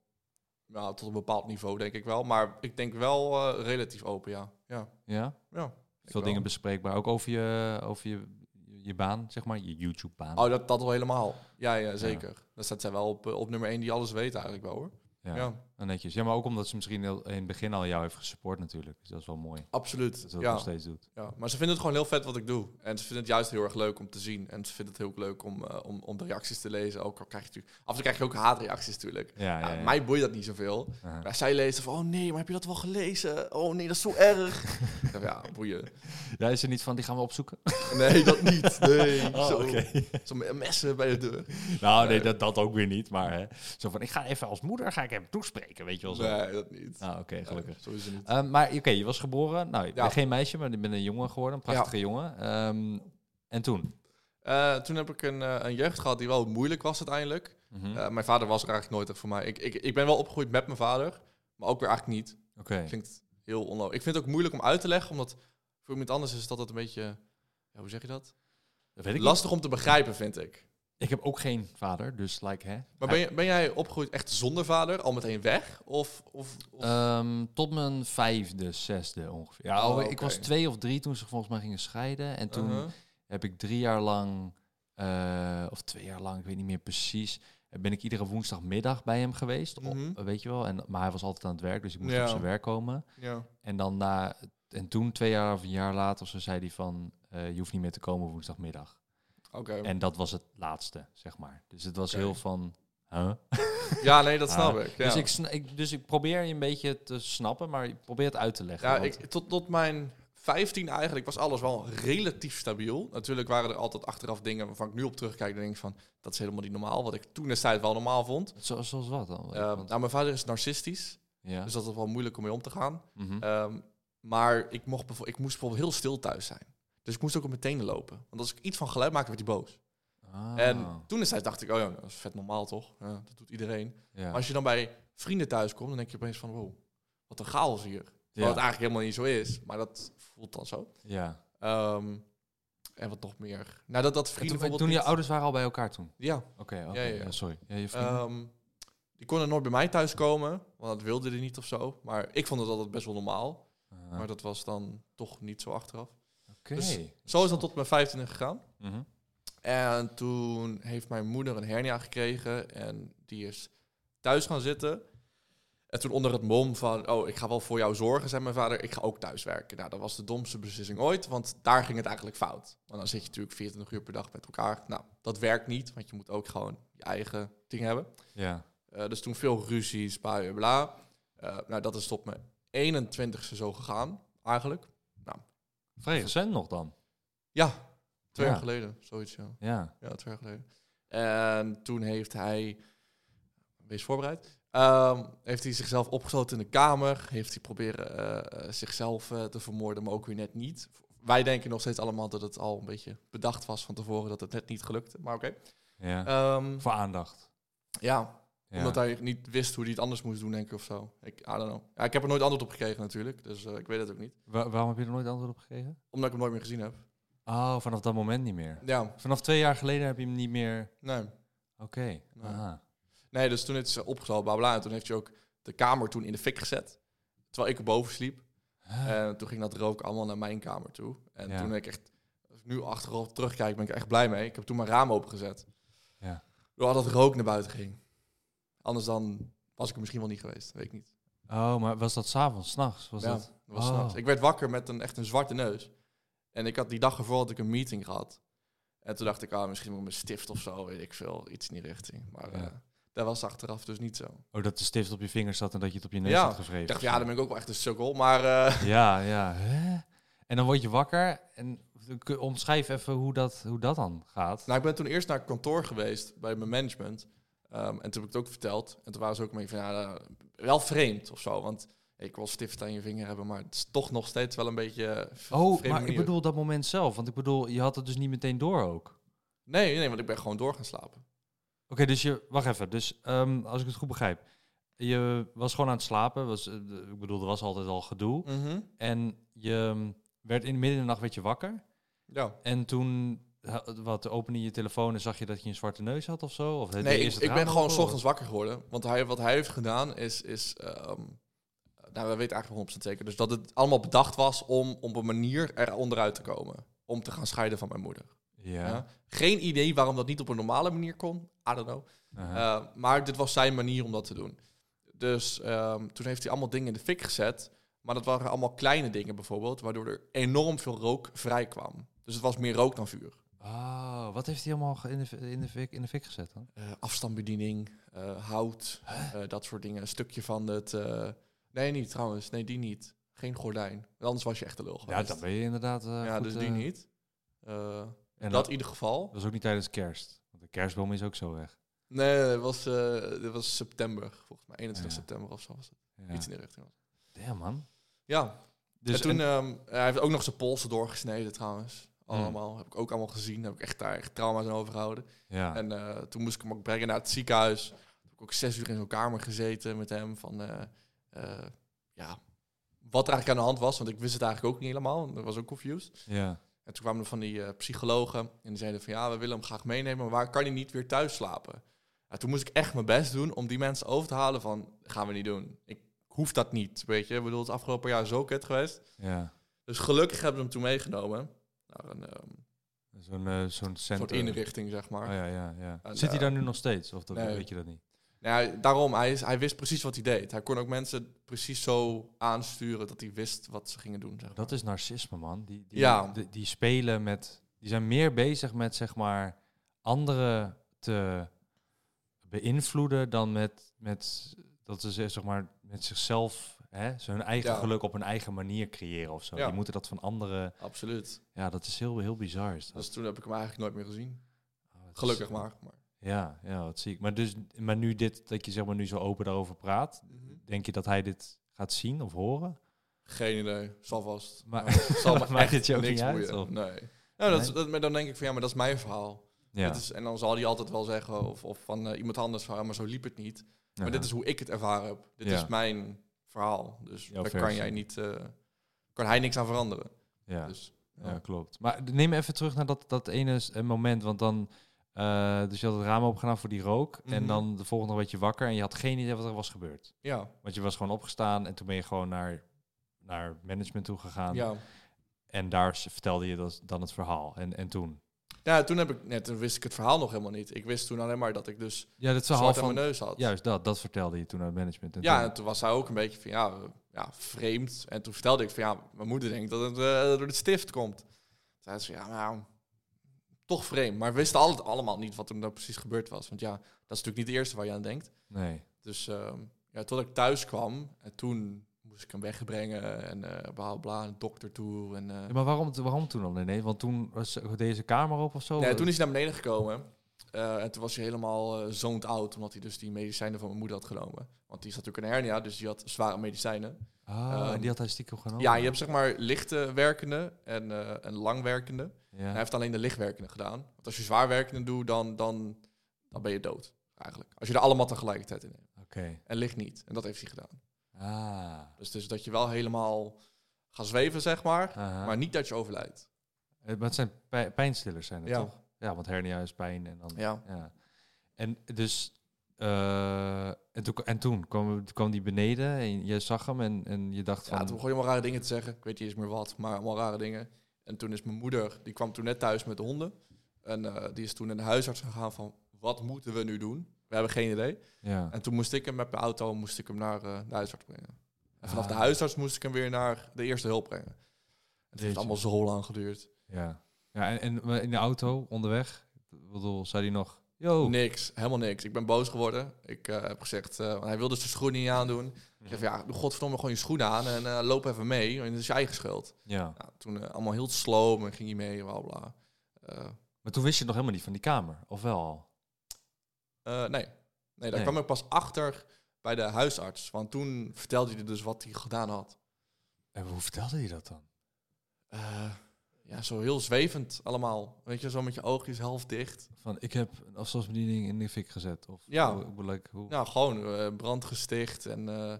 B: nou, tot een bepaald niveau, denk ik wel. Maar ik denk wel eh, relatief open, ja. Ja,
A: Ja?
B: ja.
A: Veel dingen bespreekbaar. Ook over je, over je, je baan, zeg maar. Je YouTube-baan.
B: Oh, dat, dat wel helemaal. Ja, ja zeker. Dan staat zij wel op, eh, op nummer 1 die alles weet eigenlijk wel, hoor.
A: Ja.
B: Ja,
A: Netjes. Ja, maar ook omdat ze misschien heel- in het begin al jou heeft gesupport natuurlijk. Dus dat is wel mooi.
B: absoluut.
A: Dat ze dat
B: ja.
A: nog steeds doet.
B: Ja, maar ze vinden het gewoon heel vet wat ik doe. En ze vinden het juist heel erg leuk om te zien. En ze vinden het heel leuk om, eh, om, om de reacties te lezen. Ook al krijg je natuurlijk... Af en toe krijg je ook haatreacties natuurlijk.
A: Ja, ja.
B: Mij boeit dat niet zoveel. Maar zij lezen van, oh nee, maar heb je dat wel gelezen? Oh nee, dat is zo erg. Ja, boeien.
A: Ja, is er niet van, die gaan we opzoeken?
B: Nee, dat niet. Nee,
A: Oh,
B: zo, messen bij de deur.
A: Nou, nee,
B: Nee.
A: dat, dat ook weer niet. Maar hè, zo van, ik ga even als moeder ga ik hem toespreken, weet je wel zo.
B: Nee, dat niet.
A: Ah, oké, gelukkig.
B: Nee, zo is het niet.
A: Ehm, maar oké, je was geboren. Nou, je
B: Ja.
A: bent geen meisje, maar je bent een jongen geworden. Een prachtige jongen. Ehm, en toen?
B: Eh, toen heb ik een, eh, een jeugd gehad die wel moeilijk was uiteindelijk.
A: Mhm.
B: Eh, mijn vader was er eigenlijk nooit echt voor mij. Ik, ik, ik ben wel opgegroeid met mijn vader, maar ook weer eigenlijk niet.
A: Oké.
B: Klinkt heel onlogisch. Ik vind het ook moeilijk om uit te leggen, omdat voor iemand anders is het altijd een beetje... Ja, hoe zeg je dat?
A: Dat weet ik
B: Lastig om te begrijpen, vind ik.
A: Ik heb ook geen vader, dus like, hè.
B: Maar ben, je, ben jij opgegroeid echt zonder vader, al meteen weg? Of, of, of-
A: Ehm, tot mijn vijfde, zesde ongeveer. Ja,
B: Oh,
A: ik was twee of drie toen ze volgens mij gingen scheiden. En toen
B: Uh-huh.
A: heb ik drie jaar lang, eh, of twee jaar lang, ik weet niet meer precies, ben ik iedere woensdagmiddag bij hem geweest. Op-
B: Mhm.
A: weet je wel. En, maar hij was altijd aan het werk, dus ik moest
B: Ja.
A: op zijn werk komen.
B: Ja.
A: En dan na, en toen twee jaar of een jaar later, zo zei hij van, eh, je hoeft niet meer te komen woensdagmiddag.
B: Oké.
A: En dat was het laatste, zeg maar. Dus het was heel van, huh?
B: Ja, nee, dat snap
A: Ah,
B: ik. Ja.
A: Dus, ik, dus ik probeer je een beetje te snappen, maar ik probeer het uit te leggen.
B: Ja,
A: want-
B: ik, tot, tot mijn 15 eigenlijk was alles wel relatief stabiel. Natuurlijk waren er altijd achteraf dingen waarvan ik nu op terugkijk en denk van, dat is helemaal niet normaal. Wat ik toen destijds wel normaal vond.
A: Zo, zoals wat dan?
B: Eh,
A: Want-
B: nou, mijn vader is narcistisch,
A: ja.
B: dus dat is wel moeilijk om mee om te gaan.
A: Mhm.
B: Ehm, maar ik, mocht ik moest bijvoorbeeld heel stil thuis zijn. Dus ik moest ook op mijn tenen lopen. Want als ik iets van geluid maakte, werd hij boos.
A: Ah,
B: En toen destijds dacht ik, oh ja, dat is vet normaal toch? Ja, dat doet iedereen.
A: ja.
B: Maar als je dan bij vrienden thuis komt, dan denk je opeens van, wow, wat een chaos hier.
A: ja.
B: Wat eigenlijk helemaal niet zo is, maar dat voelt dan zo.
A: ja.
B: Ehm, en wat nog meer? Nou, dat, dat
A: En
B: vrienden
A: toen,
B: bijvoorbeeld
A: toen je
B: niet-
A: ouders waren al bij elkaar toen?
B: Ja,
A: Oké,
B: ja, ja. ja,
A: sorry. Ja, je vrienden?
B: ehm, die konden nooit bij mij thuis komen, want dat wilde hij niet of zo. Maar ik vond het altijd best wel normaal.
A: Ah,
B: Maar dat was dan toch niet zo achteraf. Dus- Zo is dat tot mijn 15e gegaan.
A: Mhm.
B: En toen heeft mijn moeder een hernia gekregen en die is thuis gaan zitten. En toen onder het mom van, oh, ik ga wel voor jou zorgen, zei mijn vader, ik ga ook thuis werken. Nou, dat was de domste beslissing ooit, want daar ging het eigenlijk fout. Want dan zit je natuurlijk 24 uur per dag met elkaar. Nou, dat werkt niet, want je moet ook gewoon je eigen ding hebben.
A: Ja.
B: Eh, dus toen veel ruzies, bla bla bla. Eh, nou, dat is tot mijn 21ste zo gegaan, eigenlijk.
A: Vrij recent nog dan.
B: Ja, twee
A: Ja.
B: jaar geleden, zoiets, ja.
A: Ja.
B: Ja, twee jaar geleden. En toen heeft hij, wees voorbereid, Ehm, heeft hij zichzelf opgesloten in de kamer, heeft hij proberen eh, eh, zichzelf eh, te vermoorden, maar ook weer net niet. Wij denken nog steeds allemaal dat het al een beetje bedacht was van tevoren, dat het net niet gelukte, maar oké.
A: ja.
B: Ehm,
A: Voor aandacht.
B: ja,
A: Ja.
B: omdat hij niet wist hoe hij het anders moest doen, denk ik, of zo. Ik, I don't know. Ja, ik heb er nooit antwoord op gekregen natuurlijk, dus eh, ik weet het ook niet.
A: Wa- waarom heb je er nooit antwoord op gegeven?
B: Omdat ik hem nooit meer gezien heb.
A: Oh, vanaf dat moment niet meer.
B: Ja,
A: Vanaf twee jaar geleden heb je hem niet meer...
B: nee.
A: Oké.
B: Nee.
A: Aha.
B: Nee, dus toen is ze bla bla. En toen heeft hij ook de kamer toen in de fik gezet. Terwijl ik erboven sliep. En toen ging dat rook allemaal naar mijn kamer toe. En
A: Ja.
B: toen ben ik echt, als ik nu achteraf terugkijk, ben ik echt blij mee. Ik heb toen mijn raam opengezet.
A: Ja.
B: Doordat het rook naar buiten ging. Anders dan was ik er misschien wel niet geweest, weet ik niet.
A: Oh, maar was dat s'avonds, s'nachts? Was
B: ja,
A: dat?
B: dat was
A: Oh.
B: s'nachts. Ik werd wakker met een echt een zwarte neus. En ik had die dag ervoor had ik een meeting gehad. En toen dacht ik, ah, misschien moet ik mijn stift of zo, weet ik veel, iets in die richting. Maar
A: Ja.
B: eh, dat was achteraf dus niet zo.
A: Oh, dat de stift op je vingers zat en dat je het op je neus
B: Ja,
A: had gevreven.
B: Ik dacht, ja, dan ben ik ook wel echt een sukkel. Maar eh,
A: Ja, ja. Hè? En dan word je wakker en omschrijf even hoe dat, hoe dat dan gaat.
B: nou, ik ben toen eerst naar kantoor geweest bij mijn management. Ehm, en toen heb ik het ook verteld. En toen waren ze ook mee van, ja, eh, wel vreemd of zo. Want ik wil stift aan je vinger hebben, maar het is toch nog steeds wel een beetje... eh,
A: oh, maar ik bedoel dat moment zelf. Want ik bedoel, je had het dus niet meteen door ook.
B: Nee, nee, want ik ben gewoon door gaan slapen.
A: Oké, dus je... Wacht even. Dus ehm, als ik het goed begrijp. Je was gewoon aan het slapen. Was, eh, de- ik bedoel, er was altijd al gedoe. En je mm, werd in midden in de nacht werd je wakker.
B: Ja.
A: En toen... Wat, opende je telefoon en zag je dat je een zwarte neus had of zo? Of
B: Nee, ik, ben gewoon s ochtends wakker geworden. Want hij, wat hij heeft gedaan is... is ehm, nou, we weten eigenlijk 100% zeker. Dus dat het allemaal bedacht was om op een manier er onderuit te komen. Om te gaan scheiden van mijn moeder.
A: Ja.
B: Ja. Geen idee waarom dat niet op een normale manier kon. I don't know. Uh, maar dit was zijn manier om dat te doen. Dus ehm, toen heeft hij allemaal dingen in de fik gezet. Maar dat waren allemaal kleine dingen bijvoorbeeld. Waardoor er enorm veel rook vrij kwam. Dus het was meer rook dan vuur.
A: Oh, wat heeft hij allemaal in de, in de, fik, in de fik gezet dan?
B: Eh, afstandsbediening, eh, hout, eh, dat soort dingen. Een stukje van het... nee, niet trouwens. Nee, die niet. Geen gordijn. Anders was je echt de lul
A: Ja,
B: geweest.
A: dan ben je inderdaad.
B: ja,
A: goed,
B: dus die niet.
A: En
B: dat
A: dat,
B: in ieder geval.
A: dat was ook niet tijdens kerst. Want de kerstboom is ook zo weg.
B: Nee, het was, het was september, volgens mij. 21
A: Ja.
B: september of zo was het.
A: Ja.
B: Iets in de richting.
A: Damn, man.
B: Ja,
A: Dus
B: en toen,
A: en-
B: ehm, hij heeft ook nog zijn polsen doorgesneden trouwens.
A: Hmm.
B: Allemaal. Heb ik ook allemaal gezien. Heb ik echt daar echt trauma's aan overgehouden.
A: ja.
B: En eh, toen moest ik hem ook brengen naar het ziekenhuis. Heb ik ook zes uur in zo'n kamer gezeten met hem. Van, eh, eh, ja, wat er eigenlijk aan de hand was. Want ik wist het eigenlijk ook niet helemaal. Dat was ook confused.
A: ja.
B: En toen kwamen er van die psychologen. En die zeiden van, ja, we willen hem graag meenemen. Maar waar kan hij niet weer thuis slapen? Ja, toen moest ik echt mijn best doen om die mensen over te halen van... gaan we niet doen. Ik hoef dat niet, weet je. Ik bedoel, het afgelopen jaar zo kut geweest.
A: ja.
B: Dus gelukkig hebben we hem toen meegenomen. Naar een ehm,
A: Zo'n eh, zo'n
B: soort inrichting, zeg maar.
A: Oh ja, ja, ja.
B: En,
A: Zit hij
B: eh,
A: daar nu nog steeds? Of dat,
B: nee.
A: weet je dat niet?
B: Nou ja, daarom, hij, is, hij wist precies wat hij deed. Hij kon ook mensen precies zo aansturen dat hij wist wat ze gingen doen. Zeg maar.
A: Dat is narcisme, man. Die, die,
B: Ja.
A: die, die spelen met... Die zijn meer bezig met, zeg maar, anderen te beïnvloeden dan met, met dat ze zeg maar met zichzelf hè, hun eigen
B: Ja.
A: geluk op hun eigen manier creëren of zo.
B: Ja.
A: Die moeten dat van anderen.
B: Absoluut.
A: Ja, dat is heel, heel bizar. Is dat.
B: Dus toen heb ik hem eigenlijk nooit meer gezien.
A: Oh, is-
B: Gelukkig maar. maar.
A: Ja, ja, wat zie ik. Maar dus, maar nu dit, dat je zeg maar nu zo open daarover praat, denk je dat hij dit gaat zien of horen?
B: Geen idee. Zal vast.
A: Maar-
B: zal me
A: Maakt
B: echt
A: het je ook
B: niks
A: uit?
B: Nee. Nou, dat,
A: Nee?
B: dat, maar dan denk ik van ja, maar dat is mijn verhaal.
A: Ja.
B: Is, en dan zal hij altijd wel zeggen, of, of van eh, iemand anders van, maar zo liep het niet. Maar dit is hoe ik het ervaren heb. Dit
A: Ja.
B: is mijn verhaal. Dus
A: Jouw
B: daar kan jij niet, eh, kan hij niks aan veranderen.
A: ja.
B: Dus,
A: Ja, klopt. Maar neem even terug naar dat, dat ene eh, moment, want dan... eh, dus je had het raam opgedaan voor die rook. En
B: Mhm.
A: dan de volgende werd je wakker en je had geen idee wat er was gebeurd.
B: ja,
A: Want je was gewoon opgestaan en toen ben je gewoon naar, naar management toe gegaan.
B: ja.
A: En daar vertelde je dat, dan het verhaal. En, en toen?
B: Ja, toen, heb ik, nee, toen wist ik het verhaal nog helemaal niet. Ik wist toen alleen maar dat ik dus
A: Ja, het verhaal
B: zwart aan
A: van...
B: mijn neus had.
A: Juist dat, dat vertelde je toen aan het management. En
B: Ja,
A: toen-
B: en toen was hij ook een beetje van, ja, ja, vreemd. En toen vertelde ik van, ja, mijn moeder denkt dat het eh, door de stift komt. Toen zei ze, ja, nou, toch vreemd. Maar we wisten altijd allemaal niet wat er nou precies gebeurd was. Want ja, dat is natuurlijk niet de eerste waar je aan denkt.
A: Nee.
B: Dus ehm, ja, tot ik thuis kwam en toen moest ik hem wegbrengen en eh bla bla, een dokter toe. En, eh,
A: Ja, maar waarom, waarom toen dan? Nee, want toen was deze kamer op of zo?
B: nee, toen is hij naar beneden gekomen. Eh, en toen was hij helemaal zoned out, omdat hij dus die medicijnen van mijn moeder had genomen. Want die zat natuurlijk een hernia, dus die had zware medicijnen.
A: Ah,
B: Ehm,
A: en die had hij stiekem genomen?
B: Ja, je hebt zeg maar lichte werkende en, en langwerkende.
A: Ja.
B: Hij heeft alleen de lichtwerkende gedaan. Want als je zwaar werkende doet, dan, dan, dan ben je dood. Eigenlijk. Als je er allemaal tegelijkertijd in hebt.
A: Oké.
B: En licht niet. En dat heeft hij gedaan.
A: Ah.
B: Dus, dus dat je wel helemaal gaat zweven, zeg maar.
A: Aha.
B: Maar niet dat je overlijdt.
A: Eh, Maar het zijn pij- pijnstillers zijn het
B: Ja.
A: toch? Ja, want hernia is pijn en dan...
B: Ja.
A: Ja. En dus... eh, en, toen, en toen kwam, kwam die beneden en je zag hem en, en je dacht
B: Ja,
A: van...
B: toen begon je allemaal rare dingen te zeggen. Ik weet niet eens meer wat, maar allemaal rare dingen. En toen is mijn moeder, die kwam toen net thuis met de honden. En eh, die is toen naar de huisarts gegaan van, wat moeten we nu doen? We hebben geen idee.
A: Ja.
B: En toen moest ik hem met mijn auto moest ik hem naar eh, de huisarts brengen. En vanaf
A: Ah.
B: de huisarts moest ik hem weer naar de eerste hulp brengen. Het heeft allemaal zo lang geduurd.
A: Ja. ja en, en in de auto onderweg, ik bedoel, zei hij nog, yo.
B: Niks, helemaal niks. Ik ben boos geworden. Ik eh, heb gezegd, eh, hij wilde zijn schoenen niet aandoen. Ik zeg, ja, godverdomme gewoon je schoenen aan en loop even mee. En dat is je eigen schuld.
A: Ja.
B: Nou, toen allemaal heel sloom en ging hij mee, bla bla.
A: Maar toen wist je nog helemaal niet van die kamer, of wel
B: eh, nee. nee, daar
A: Nee.
B: kwam ik pas achter bij de huisarts. Want toen vertelde hij dus wat hij gedaan had.
A: En hoe vertelde hij dat dan?
B: Eh, ja, zo heel zwevend allemaal. Weet je, zo met je oogjes half dicht.
A: Van, ik heb een afstandsbediening in de fik gezet. Of,
B: Ja.
A: hoe- like, hoe?
B: Nou, gewoon eh, brand gesticht en eh,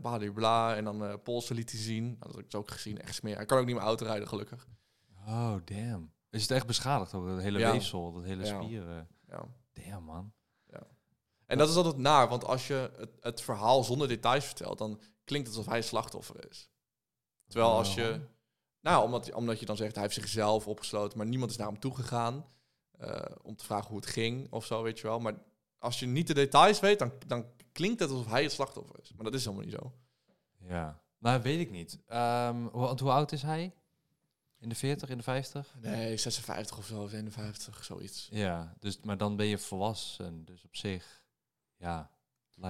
B: bladibla. En dan eh polsen liet hij zien. Nou, dat heb ik dus ook gezien, echt smeer. Hij kan ook niet meer auto rijden, gelukkig.
A: Oh, damn. Is het echt beschadigd ook, dat hele
B: Ja.
A: weefsel, dat hele
B: Ja.
A: spieren?
B: Ja.
A: Damn, man.
B: En dat is altijd naar, want als je het, het verhaal zonder details vertelt, dan klinkt het alsof hij slachtoffer is. Terwijl als je,
A: Waarom?
B: nou, omdat, omdat je dan zegt hij heeft zichzelf opgesloten, maar niemand is naar hem toegegaan eh om te vragen hoe het ging of zo, weet je wel. Maar als je niet de details weet, dan, dan klinkt het alsof hij het slachtoffer is. Maar dat is helemaal niet zo.
A: Ja. Nou, weet ik niet. Ehm, hoe, want hoe oud is hij? In de 40, in de 50?
B: Nee, 56 of zo, 51, zoiets.
A: Ja, dus, maar dan ben je volwassen. Dus op zich, ja.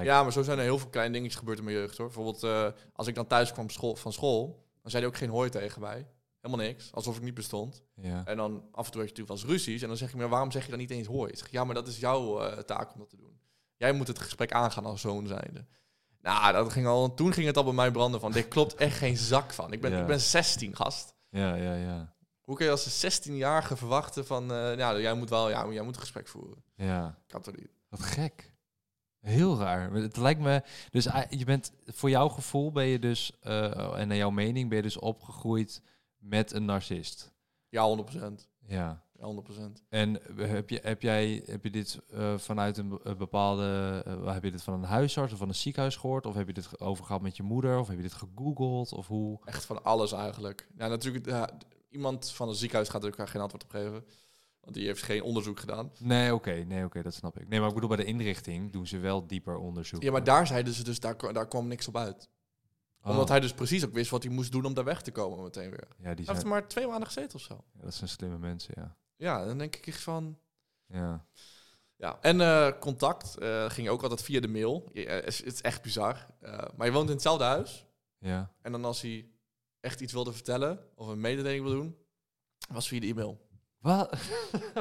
B: Ja, maar zo zijn er heel veel kleine dingetjes gebeurd in mijn jeugd hoor. Bijvoorbeeld eh, als ik dan thuis kwam school, van school, dan zei hij ook geen hooi tegen mij. Helemaal niks, alsof ik niet bestond.
A: ja.
B: En dan af en toe had je natuurlijk wel eens ruzies. En dan zeg ik, maar waarom zeg je dan niet eens hooi? Zeg, ja, maar dat is jouw eh, taak om dat te doen. Jij moet het gesprek aangaan als zoon zijnde. Nou, dat ging al, toen ging het al bij mij branden van, dit klopt echt geen zak van. Ik ben,
A: Ja.
B: ik ben 16, gast.
A: ja, ja, ja.
B: Hoe kun je als een 16-jarige verwachten van, eh ja, jij moet wel, ja, jij moet een gesprek voeren.
A: Ja.
B: Kan toch niet?
A: Wat gek. Heel raar. Het lijkt me. Dus ah, je bent voor jouw gevoel ben je dus eh, en naar jouw mening ben je dus opgegroeid met een narcist.
B: Ja, 100%.
A: Ja.
B: Ja, 100%.
A: En heb, je, heb jij heb je dit eh, vanuit een be- een bepaalde eh, heb je dit van een huisarts of van een ziekenhuis gehoord of heb je dit ge- overgehad met je moeder of heb je dit gegoogeld of hoe?
B: Echt van alles eigenlijk. Ja, natuurlijk, ja, iemand van een ziekenhuis gaat er ook geen antwoord op geven. Want die heeft geen onderzoek gedaan.
A: Nee, oké, nee, oké, dat snap ik. Nee, maar ik bedoel bij de inrichting doen ze wel dieper onderzoek.
B: Ja, maar daar zeiden ze dus, daar, daar kwam niks op uit.
A: Oh,
B: Omdat hij dus precies ook wist wat hij moest doen om daar weg te komen meteen weer.
A: ja, die
B: Hij heeft maar twee maanden gezeten of zo.
A: ja, dat zijn slimme mensen, ja.
B: Ja, dan denk ik echt van...
A: Ja.
B: Ja. En eh, contact eh, ging ook altijd via de mail. Ja, het, is, het is echt bizar. Eh, maar je woont in hetzelfde huis.
A: Ja.
B: En dan als hij echt iets wilde vertellen of een mededeling wil doen, was via de e-mail.
A: Wat?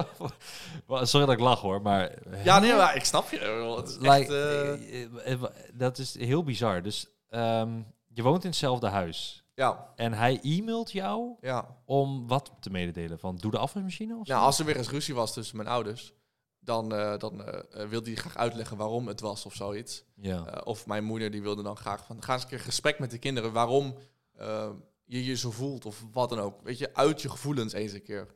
A: Wa- Sorry dat ik lach hoor, maar...
B: Ja, nee, maar ik snap je. Het is echt,
A: Like,
B: eh,
A: eh, eh, dat is heel bizar. Dus ehm, je woont in hetzelfde huis.
B: ja,
A: En hij e-mailt jou
B: ja.
A: om wat te mededelen? Van doe de afwasmachine of zo?
B: Nou, als er weer eens ruzie was tussen mijn ouders, dan, eh, dan wilde hij graag uitleggen waarom het was of zoiets.
A: Ja.
B: Of mijn moeder die wilde dan graag van, ga eens een keer gesprek met de kinderen waarom je je zo voelt of wat dan ook. Weet je, uit je gevoelens eens een keer.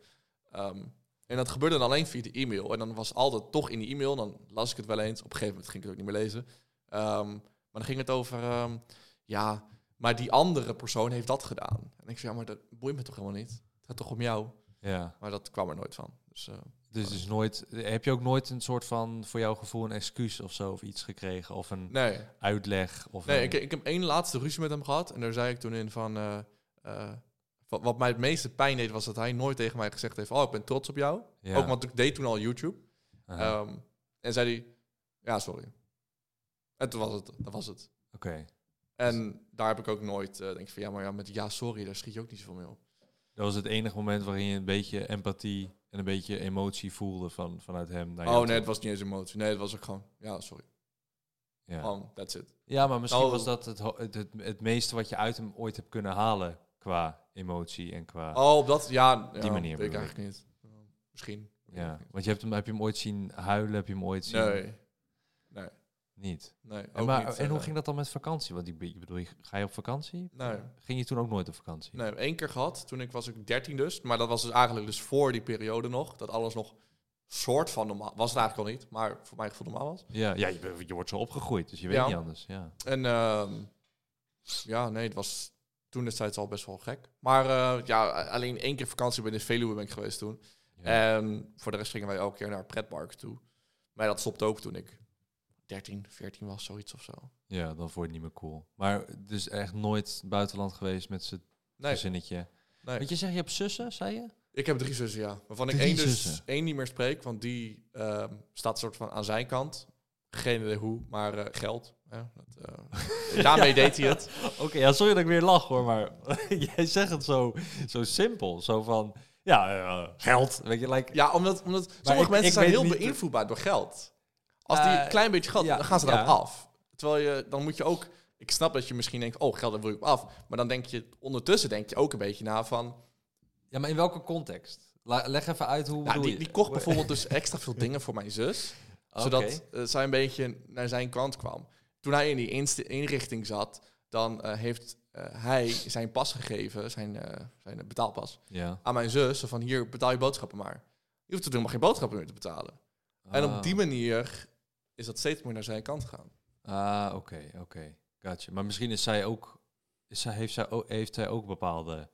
B: Ehm, en dat gebeurde dan alleen via de e-mail. En dan was altijd toch in die e-mail, dan las ik het wel eens. Op een gegeven moment ging ik het ook niet meer lezen. Ehm, maar dan ging het over, ehm, ja, maar die andere persoon heeft dat gedaan. En ik zei, ja, maar dat boeit me toch helemaal niet. Het gaat toch om jou.
A: ja.
B: Maar dat kwam er nooit van. Dus, eh,
A: Dus is nooit, heb je ook nooit een soort van voor jouw gevoel een excuus of zo of iets gekregen? Of een
B: nee,
A: uitleg? Of
B: Nee,
A: een-
B: ik, ik heb één laatste ruzie met hem gehad. En daar zei ik toen in van... eh, eh, wat, wat mij het meeste pijn deed, was dat hij nooit tegen mij gezegd heeft... Oh, ik ben trots op jou.
A: ja.
B: Ook want ik deed toen al YouTube. Ehm, en zei hij... Ja, sorry. En toen was het. Dat was het.
A: Oké.
B: En daar heb ik ook nooit... eh denk ik van, ja, maar ja, met ja, sorry, daar schiet je ook niet zoveel mee op.
A: Dat was het enige moment waarin je een beetje empathie en een beetje emotie voelde van, vanuit hem. Naar
B: oh, nee,
A: toe.
B: het was niet eens emotie. Nee, het was ook gewoon... Ja, sorry.
A: Ja.
B: That's it.
A: ja, maar misschien
B: Oh.
A: was dat het, het, het, het meeste wat je uit hem ooit hebt kunnen halen qua emotie en qua...
B: Oh, op dat... Ja, ja
A: manier
B: weet ik eigenlijk niet. Misschien.
A: ja, want je hebt hem, heb je hem ooit zien huilen, heb je hem ooit zien...
B: Nee. Nee.
A: Niet.
B: Nee,
A: En, maar,
B: niet,
A: en hoe
B: eh,
A: ging dat dan met vakantie? Want ik be- ik bedoel, ga je op vakantie?
B: Nee.
A: Ging je toen ook nooit op vakantie?
B: Nee, één keer gehad. Toen ik was ik 13 dus. Maar dat was dus eigenlijk dus voor die periode nog. Dat alles nog soort van normaal... Was het eigenlijk al niet, maar voor mijn gevoel normaal was.
A: Ja, ja je, wordt zo opgegroeid, dus je weet
B: Ja.
A: niet anders. Ja.
B: En ehm, ja, nee, het was toen destijds al best wel gek. Maar eh, ja, alleen één keer vakantie bij de Veluwe ben ik geweest toen.
A: Ja.
B: En voor de rest gingen wij elke keer naar pretparken toe. Maar dat stopte ook toen ik 13, 14 was, zoiets of zo.
A: Ja, dan word je het niet meer cool. Maar dus echt nooit buitenland geweest met z'n
B: Nee,
A: gezinnetje.
B: nee.
A: Want je zegt, je hebt zussen, zei je?
B: Ik heb drie zussen, ja. Waarvan ik één dus één niet meer spreek, want die ehm, staat soort van aan zijn kant. Geen idee hoe, maar eh, geld. Ja, dat, eh, daarmee deed hij het.
A: Oké, ja, sorry dat ik weer lach hoor, maar jij zegt het zo, zo simpel. Zo van, ja, eh, geld. Weet je, like,
B: Ja, omdat, omdat sommige
A: ik-
B: mensen
A: ik
B: zijn heel beïnvloedbaar door geld. Als die
A: Eh,
B: een klein beetje geld,
A: ja,
B: dan gaan ze erop af. Terwijl je, dan moet je ook... Ik snap dat je misschien denkt, oh, geld, daar wil ik op af. Maar dan denk je, ondertussen denk je ook een beetje na van...
A: ja, maar in welke context? Leg even uit hoe
B: Nou, die, kocht bijvoorbeeld dus extra veel dingen voor mijn zus. Zodat eh, zij een beetje naar zijn kant kwam. Toen hij in die inrichting zat, dan eh, heeft eh, hij zijn pas gegeven, zijn, eh, zijn betaalpas,
A: Ja.
B: aan mijn zus. Van hier, betaal je boodschappen maar. Je hoeft er helemaal geen boodschappen meer te betalen. En
A: Ah.
B: op die manier is dat steeds meer naar zijn kant gegaan.
A: Ah, oké, oké. Gotcha. Maar misschien is zij ook, is zij, heeft, zij ook, heeft zij ook bepaalde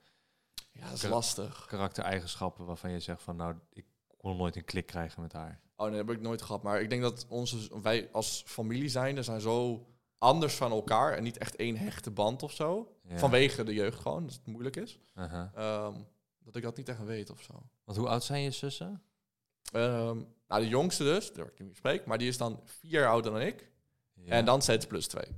B: Ja, dat is
A: Oké.
B: lastig.
A: karaktereigenschappen waarvan je zegt van, nou, ik kon nooit een klik krijgen met haar.
B: Oh nee, dat heb ik nooit gehad. Maar ik denk dat onze, wij als familie zijnde zijn zo anders van elkaar. En niet echt één hechte band of zo.
A: Ja.
B: Vanwege de jeugd gewoon, dat het moeilijk is.
A: Aha.
B: Ehm, dat ik dat niet echt weet of zo.
A: Want hoe oud zijn je zussen?
B: Ehm, nou, de jongste dus, daar ik niet meer spreek, maar die is dan vier jaar ouder dan ik.
A: Ja.
B: En dan steeds plus twee.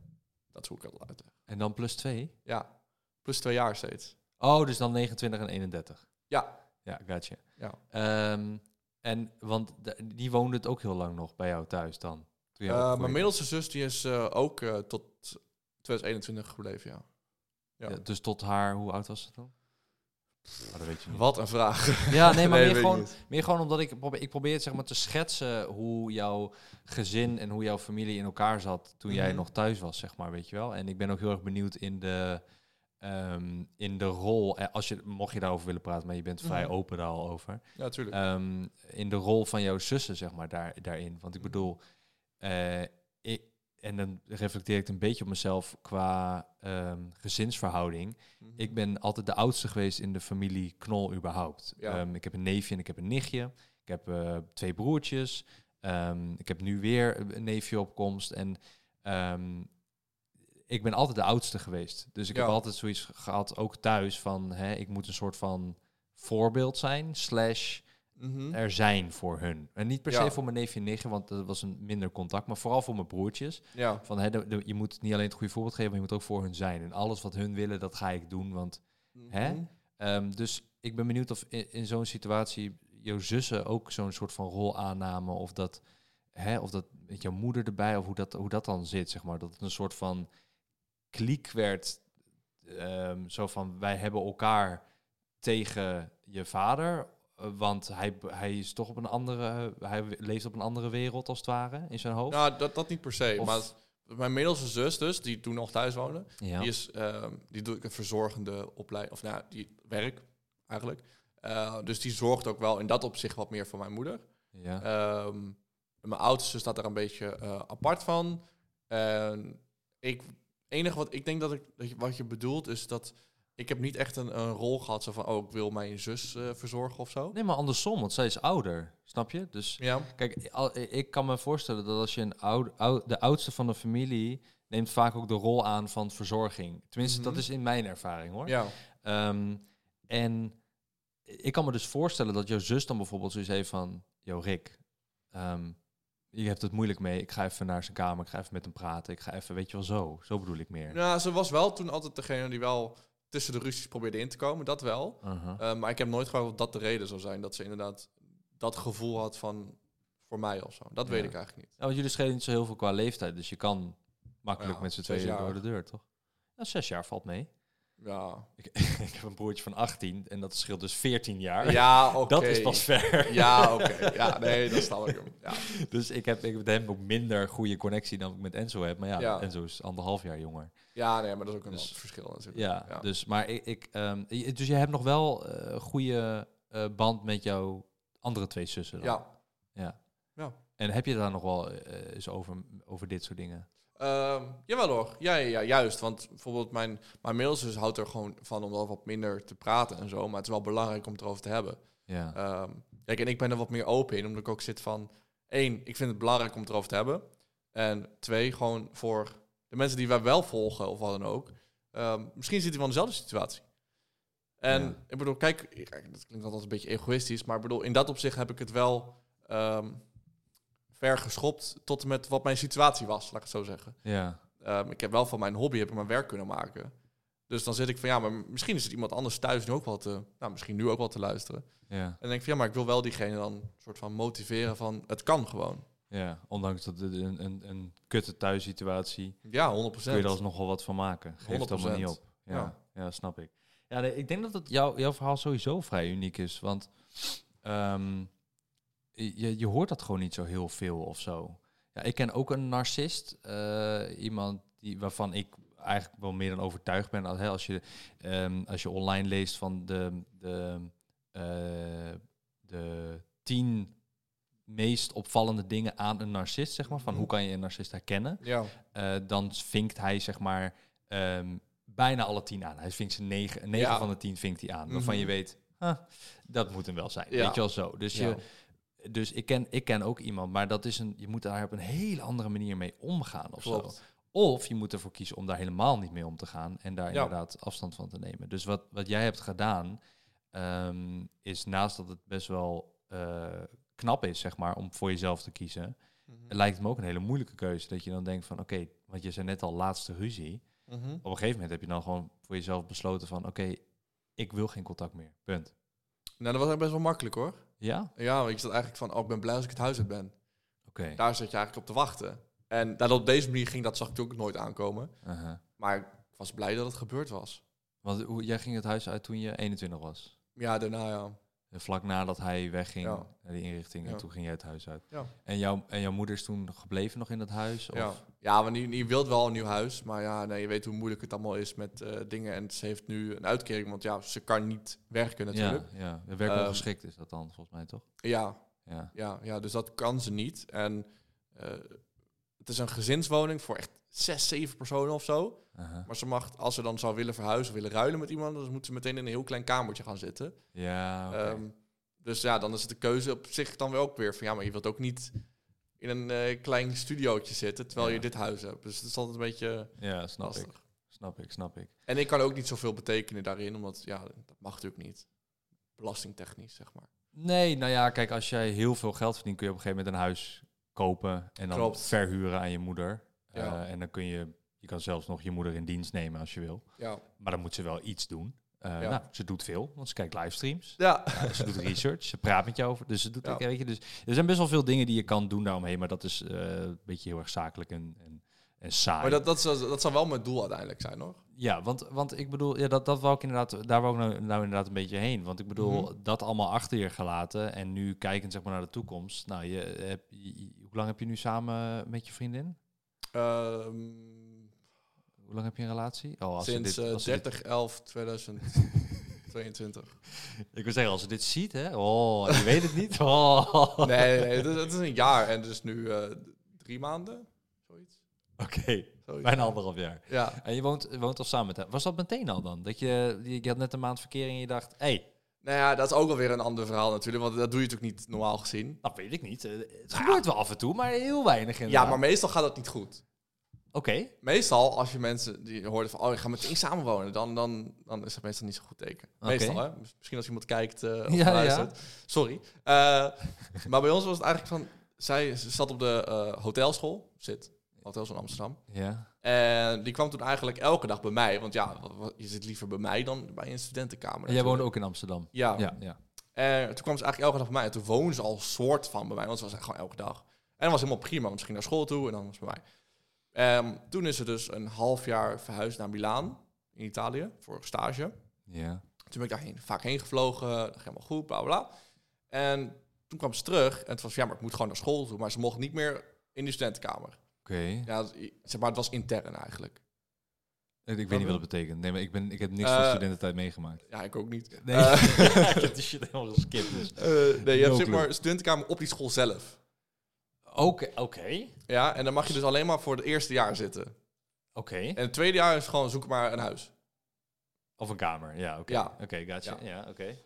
B: Dat is hoe ik het uit.
A: En dan plus twee?
B: Ja, plus twee jaar steeds.
A: Oh, dus dan 29 en 31.
B: Ja.
A: Ja, gotcha.
B: Ja.
A: Ehm, en, want die woonde het ook heel lang nog bij jou thuis dan? Toen jij
B: Eh, mijn middelste zus die is eh, ook eh, tot 2021 gebleven, ja. ja.
A: Ja, dus tot haar, hoe oud was ze toen? Oh, dat weet je niet.
B: Wat een vraag.
A: Ja, nee, maar
B: Nee,
A: meer, gewoon, meer gewoon omdat ik probeer, ik probeer het zeg maar te schetsen hoe jouw gezin en hoe jouw familie in elkaar zat toen jij
B: Mhm.
A: nog thuis was, zeg maar, weet je wel. En ik ben ook heel erg benieuwd in de, ehm, in de rol, eh, als je, mocht je daarover willen praten, maar je bent vrij
B: Mhm.
A: open daar al over.
B: Ja, natuurlijk.
A: Ehm, in de rol van jouw zussen, zeg maar, daar, daarin. Want ik bedoel, eh, ik, en dan reflecteer ik een beetje op mezelf qua ehm, gezinsverhouding.
B: Mhm.
A: Ik ben altijd de oudste geweest in de familie Knol überhaupt.
B: Ja.
A: Ik heb een neefje en ik heb een nichtje. Ik heb eh, twee broertjes. Ik heb nu weer een neefje op komst. En ik ben altijd de oudste geweest. Dus ik heb altijd zoiets ge- gehad, ook thuis, van hè, ik moet een soort van voorbeeld zijn. Slash
B: Mhm.
A: er zijn voor hun. En niet per
B: Ja.
A: se voor mijn neefje en nichtje, want dat was een minder contact. Maar vooral voor mijn broertjes.
B: Ja.
A: Van, hè, de- de- je moet niet alleen het goede voorbeeld geven, maar je moet ook voor hun zijn. En alles wat hun willen, dat ga ik doen. Want, Hè?
B: Mhm.
A: ehm, dus ik ben benieuwd of in, in zo'n situatie jouw zussen ook zo'n soort van rol aannamen. Of dat, hè, of dat met jouw moeder erbij, of hoe dat, hoe dat dan zit, zeg maar. Dat het een soort van kliek werd. ehm, zo van, wij hebben elkaar tegen je vader. eh, Want hij, hij is toch op een andere, hij leeft op een andere wereld als het ware in zijn hoofd.
B: Nou, dat, dat niet per se.
A: Of-
B: Maar het- mijn middelste zus dus, die toen nog thuis woonde,
A: ja.
B: die, is, ehm, die doet een verzorgende opleiding, of nou, die werk eigenlijk. Eh, dus die zorgt ook wel in dat opzicht wat meer voor mijn moeder.
A: ja.
B: Ehm, mijn oudste staat daar een beetje eh, apart van. En ik, enige wat ik denk dat ik dat je, wat je bedoelt is dat ik heb niet echt een, een rol gehad zo van oh ik wil mijn zus eh, verzorgen of zo.
A: Nee, maar andersom, want zij is ouder, snap je? Dus
B: Ja.
A: kijk, al- ik kan me voorstellen dat als je een oud, oud, de oudste van de familie neemt vaak ook de rol aan van verzorging. Tenminste,
B: Mhm.
A: dat is in mijn ervaring hoor.
B: Ja.
A: Ehm, en ik kan me dus voorstellen dat jouw zus dan bijvoorbeeld zoiets heeft van, yo Rick, ehm, je hebt het moeilijk mee, ik ga even naar zijn kamer, ik ga even met hem praten, ik ga even, weet je wel, zo. Zo bedoel ik meer.
B: Nou, ze was wel toen altijd degene die wel tussen de ruzies probeerde in te komen, dat wel.
A: Uh-huh.
B: Eh, maar ik heb nooit gehad dat dat de reden zou zijn dat ze inderdaad dat gevoel had van voor mij of zo. Dat weet ik eigenlijk niet.
A: Ja, want jullie schelen niet zo heel veel qua leeftijd, dus je kan makkelijk
B: Ja,
A: met z'n tweeën
B: jaar.
A: door de deur, toch? Ja, zes jaar valt mee.
B: Ja,
A: Ik, ik heb een broertje van 18 en dat scheelt dus 14 jaar.
B: ja oké.
A: Dat is pas ver.
B: Ja, oké. Ja, nee, dat snap ik hem. Ja.
A: Dus ik heb, ik heb met hem ook minder goede connectie dan ik met Enzo heb. Maar ja,
B: Ja.
A: Enzo is anderhalf jaar jonger.
B: ja, nee, maar dat is ook een
A: Dus-
B: verschil natuurlijk.
A: Ja,
B: Ja.
A: dus maar ik, ik ehm, dus je hebt nog wel eh, een goede eh, band met jouw andere twee zussen. Dan.
B: Ja.
A: ja.
B: Ja.
A: En heb je daar nog wel eh, eens over, over dit soort dingen?
B: Ehm, jawel hoor. Ja, ja, ja, juist. Want bijvoorbeeld mijn, mijn middelzus houdt er gewoon van om wel wat minder te praten en zo. Maar het is wel belangrijk om het erover te hebben.
A: Ja.
B: Ehm, kijk, en ik ben er wat meer open in, omdat ik ook zit van... één, ik vind het belangrijk om het erover te hebben. En twee, gewoon voor de mensen die wij wel volgen of wat dan ook. ehm, misschien zit hij wel in dezelfde situatie. En
A: Ja.
B: ik bedoel, kijk, dat klinkt altijd een beetje egoïstisch, maar ik bedoel, in dat opzicht heb ik het wel ver geschopt tot en met wat mijn situatie was, laat ik het zo zeggen.
A: Ja.
B: Ehm, ik heb wel van mijn hobby heb ik mijn werk kunnen maken. Dus dan zit ik van ja, maar misschien is het iemand anders thuis nu ook wel te, nou misschien nu ook wel te luisteren.
A: Ja.
B: En dan denk ik van ja, maar ik wil wel diegene dan soort van motiveren van het kan gewoon.
A: Ja. Ondanks dat het een, een, een kutte thuissituatie
B: Ja, 100%.
A: kun je er alsnog wel wat van maken. Geef het allemaal niet
B: 100%.
A: op. Ja, ja.
B: Ja.
A: snap ik. Ja, nee, ik denk dat het jou, jouw verhaal sowieso vrij uniek is. Want ehm, je, je hoort dat gewoon niet zo heel veel of zo. Ja, ik ken ook een narcist. eh, iemand die, waarvan ik eigenlijk wel meer dan overtuigd ben. Als, je, ehm, als je online leest van de, de, eh, de tien meest opvallende dingen aan een narcist, zeg maar. Van hoe kan je een narcist herkennen?
B: Ja,
A: eh, dan vinkt hij zeg maar ehm, bijna alle tien aan. Hij vinkt ze negen, negen
B: Ja.
A: van de tien vinkt hij aan. Waarvan
B: Mhm.
A: je weet, huh, dat moet hem wel zijn.
B: Ja.
A: Weet je wel zo. Dus, je, dus ik, ken, ik ken ook iemand, maar dat is een, je moet daar op een hele andere manier mee omgaan of zo. Of je moet ervoor kiezen om daar helemaal niet mee om te gaan en daar
B: Ja.
A: inderdaad afstand van te nemen. Dus wat, wat jij hebt gedaan, ehm, is naast dat het best wel eh, knap is, zeg maar, om voor jezelf te kiezen,
B: Mhm.
A: het lijkt me ook een hele moeilijke keuze. Dat je dan denkt van, oké, want je zei net al laatste ruzie.
B: Mhm.
A: Op een gegeven moment heb je dan gewoon voor jezelf besloten van, oké, ik wil geen contact meer. Punt.
B: Nou, dat was eigenlijk best wel makkelijk hoor.
A: Ja?
B: Ja, want ik zat eigenlijk van, oh, ik ben blij als ik het huis uit ben.
A: Oké.
B: Daar zat je eigenlijk op te wachten. En dat op deze manier ging, dat zag ik ook nooit aankomen.
A: Uh-huh.
B: Maar ik was blij dat het gebeurd was.
A: Want hoe, jij ging het huis uit toen je 21 was.
B: Ja, daarna ja.
A: Vlak nadat hij wegging
B: Ja.
A: naar die inrichting en
B: Ja.
A: toen ging jij het huis uit.
B: Ja.
A: En, jouw, en jouw moeder is toen gebleven nog in dat huis? Of?
B: Ja, ja want die, die wilde wel een nieuw huis. Maar ja, nee, je weet hoe moeilijk het allemaal is met eh, dingen. En ze heeft nu een uitkering, want ja, ze kan niet werken natuurlijk.
A: Ja, ja. De werk
B: Ehm,
A: ongeschikt is dat dan, volgens mij toch?
B: Ja,
A: Ja.
B: ja, ja, dus dat kan ze niet. En eh, het is een gezinswoning voor echt zes, zeven personen of zo.
A: Uh-huh.
B: Maar ze mag, als ze dan zou willen verhuizen of willen ruilen met iemand, dan moet ze meteen in een heel klein kamertje gaan zitten.
A: Ja.
B: Ehm, dus ja, dan is het de keuze op zich dan wel ook weer van ja, maar je wilt ook niet in een eh, klein studiootje zitten terwijl
A: Ja.
B: je dit huis hebt. Dus het is altijd een beetje
A: ja, snap
B: lastig.
A: ik. Snap ik, snap ik.
B: En ik kan ook niet zoveel betekenen daarin, omdat ja, dat mag natuurlijk niet. Belastingtechnisch, zeg maar.
A: Nee, nou ja, kijk, als jij heel veel geld verdient, kun je op een gegeven moment een huis kopen en dan
B: Klopt.
A: verhuren aan je moeder.
B: Ja.
A: Eh, en dan kun je, je kan zelfs nog je moeder in dienst nemen als je wil.
B: Ja.
A: Maar dan moet ze wel iets doen. Eh,
B: Ja.
A: Nou, ze doet veel, want ze kijkt livestreams.
B: Ja.
A: Ja, ze doet research, ze praat met je over. Dus ze doet
B: Ja.
A: weet je, dus er zijn best wel veel dingen die je kan doen daaromheen, maar dat is eh, een beetje heel erg zakelijk en, en, en saai.
B: Maar dat, dat, zou, dat zou wel mijn doel uiteindelijk zijn, hoor.
A: Ja, want, want ik bedoel, ja, dat, dat wou ik inderdaad, daar wou ik nou, nou inderdaad een beetje heen. Want ik bedoel,
B: Mhm.
A: dat allemaal achter je gelaten en nu kijkend zeg maar naar de toekomst. Nou, je, heb, je- hoe lang heb je nu samen met je vriendin?
B: Ehm,
A: Hoe lang heb je een relatie? Oh, als
B: sinds
A: dit-
B: eh,
A: als ze dit-
B: 30 11 2022.
A: ik wil zeggen, als ze dit ziet, hè? Oh, je weet het niet. Oh.
B: Nee, nee, het, is, het is een jaar en dus nu eh, drie maanden, zoiets.
A: Oké,
B: zoiets.
A: bijna anderhalf jaar.
B: Ja,
A: En je woont, woont al samen met hem. Was dat meteen al dan? Dat je, je, je had net een maand verkering en je dacht, hé, hey,
B: nou ja, dat is ook alweer een ander verhaal natuurlijk, want dat doe je natuurlijk niet normaal gezien.
A: dat weet ik niet. Eh, Het gebeurt wel af en toe, maar heel weinig
B: Ja,
A: inderdaad.
B: maar meestal gaat dat niet goed.
A: Oké,
B: Meestal, als je mensen die hoorden van, oh, ik ga meteen samenwonen, dan, dan, dan is dat meestal niet zo goed teken. Meestal, hè? Misschien als iemand kijkt uh, of
A: Ja,
B: luistert. Sorry. Uh, maar bij ons was het eigenlijk van, zij zat op de uh, hotelschool, zit, hotelschool in Amsterdam.
A: ja.
B: En die kwam toen eigenlijk elke dag bij mij, want ja, je zit liever bij mij dan bij een studentenkamer.
A: En jij woonde ook in Amsterdam?
B: Ja.
A: Ja, ja.
B: En toen kwam ze eigenlijk elke dag bij mij. En toen woonde ze al soort van bij mij, want ze was echt gewoon elke dag. En dat was helemaal prima, want ze ging naar school toe en dan was bij mij. Um, toen is ze dus een half jaar verhuisd naar Milaan, in Italië, voor stage.
A: Ja.
B: Toen ben ik daarheen, vaak heen gevlogen, dat ging helemaal goed, bla bla. En toen kwam ze terug en het was, ja, maar ik moet gewoon naar school toe. Maar ze mocht niet meer in de studentenkamer.
A: Oké. Okay.
B: Ja, zeg maar, het was intern eigenlijk.
A: Ik, ik weet niet wat het betekent. Nee, maar ik, ben, ik heb niks
B: Uh,
A: van studententijd meegemaakt.
B: Ja, ik ook niet.
A: Nee,
B: Uh,
A: ik heb die shit helemaal geskipt. Dus.
B: Uh, nee, je
A: No
B: hebt zeg maar studentenkamer op die school zelf.
A: Oké, oké. Okay.
B: Ja, en dan mag je dus alleen maar voor het eerste jaar zitten.
A: Oké. Okay.
B: En het tweede jaar is gewoon zoek maar een huis.
A: Of een kamer, ja, oké.
B: Ja.
A: Oké, gotcha. Ja, ja oké.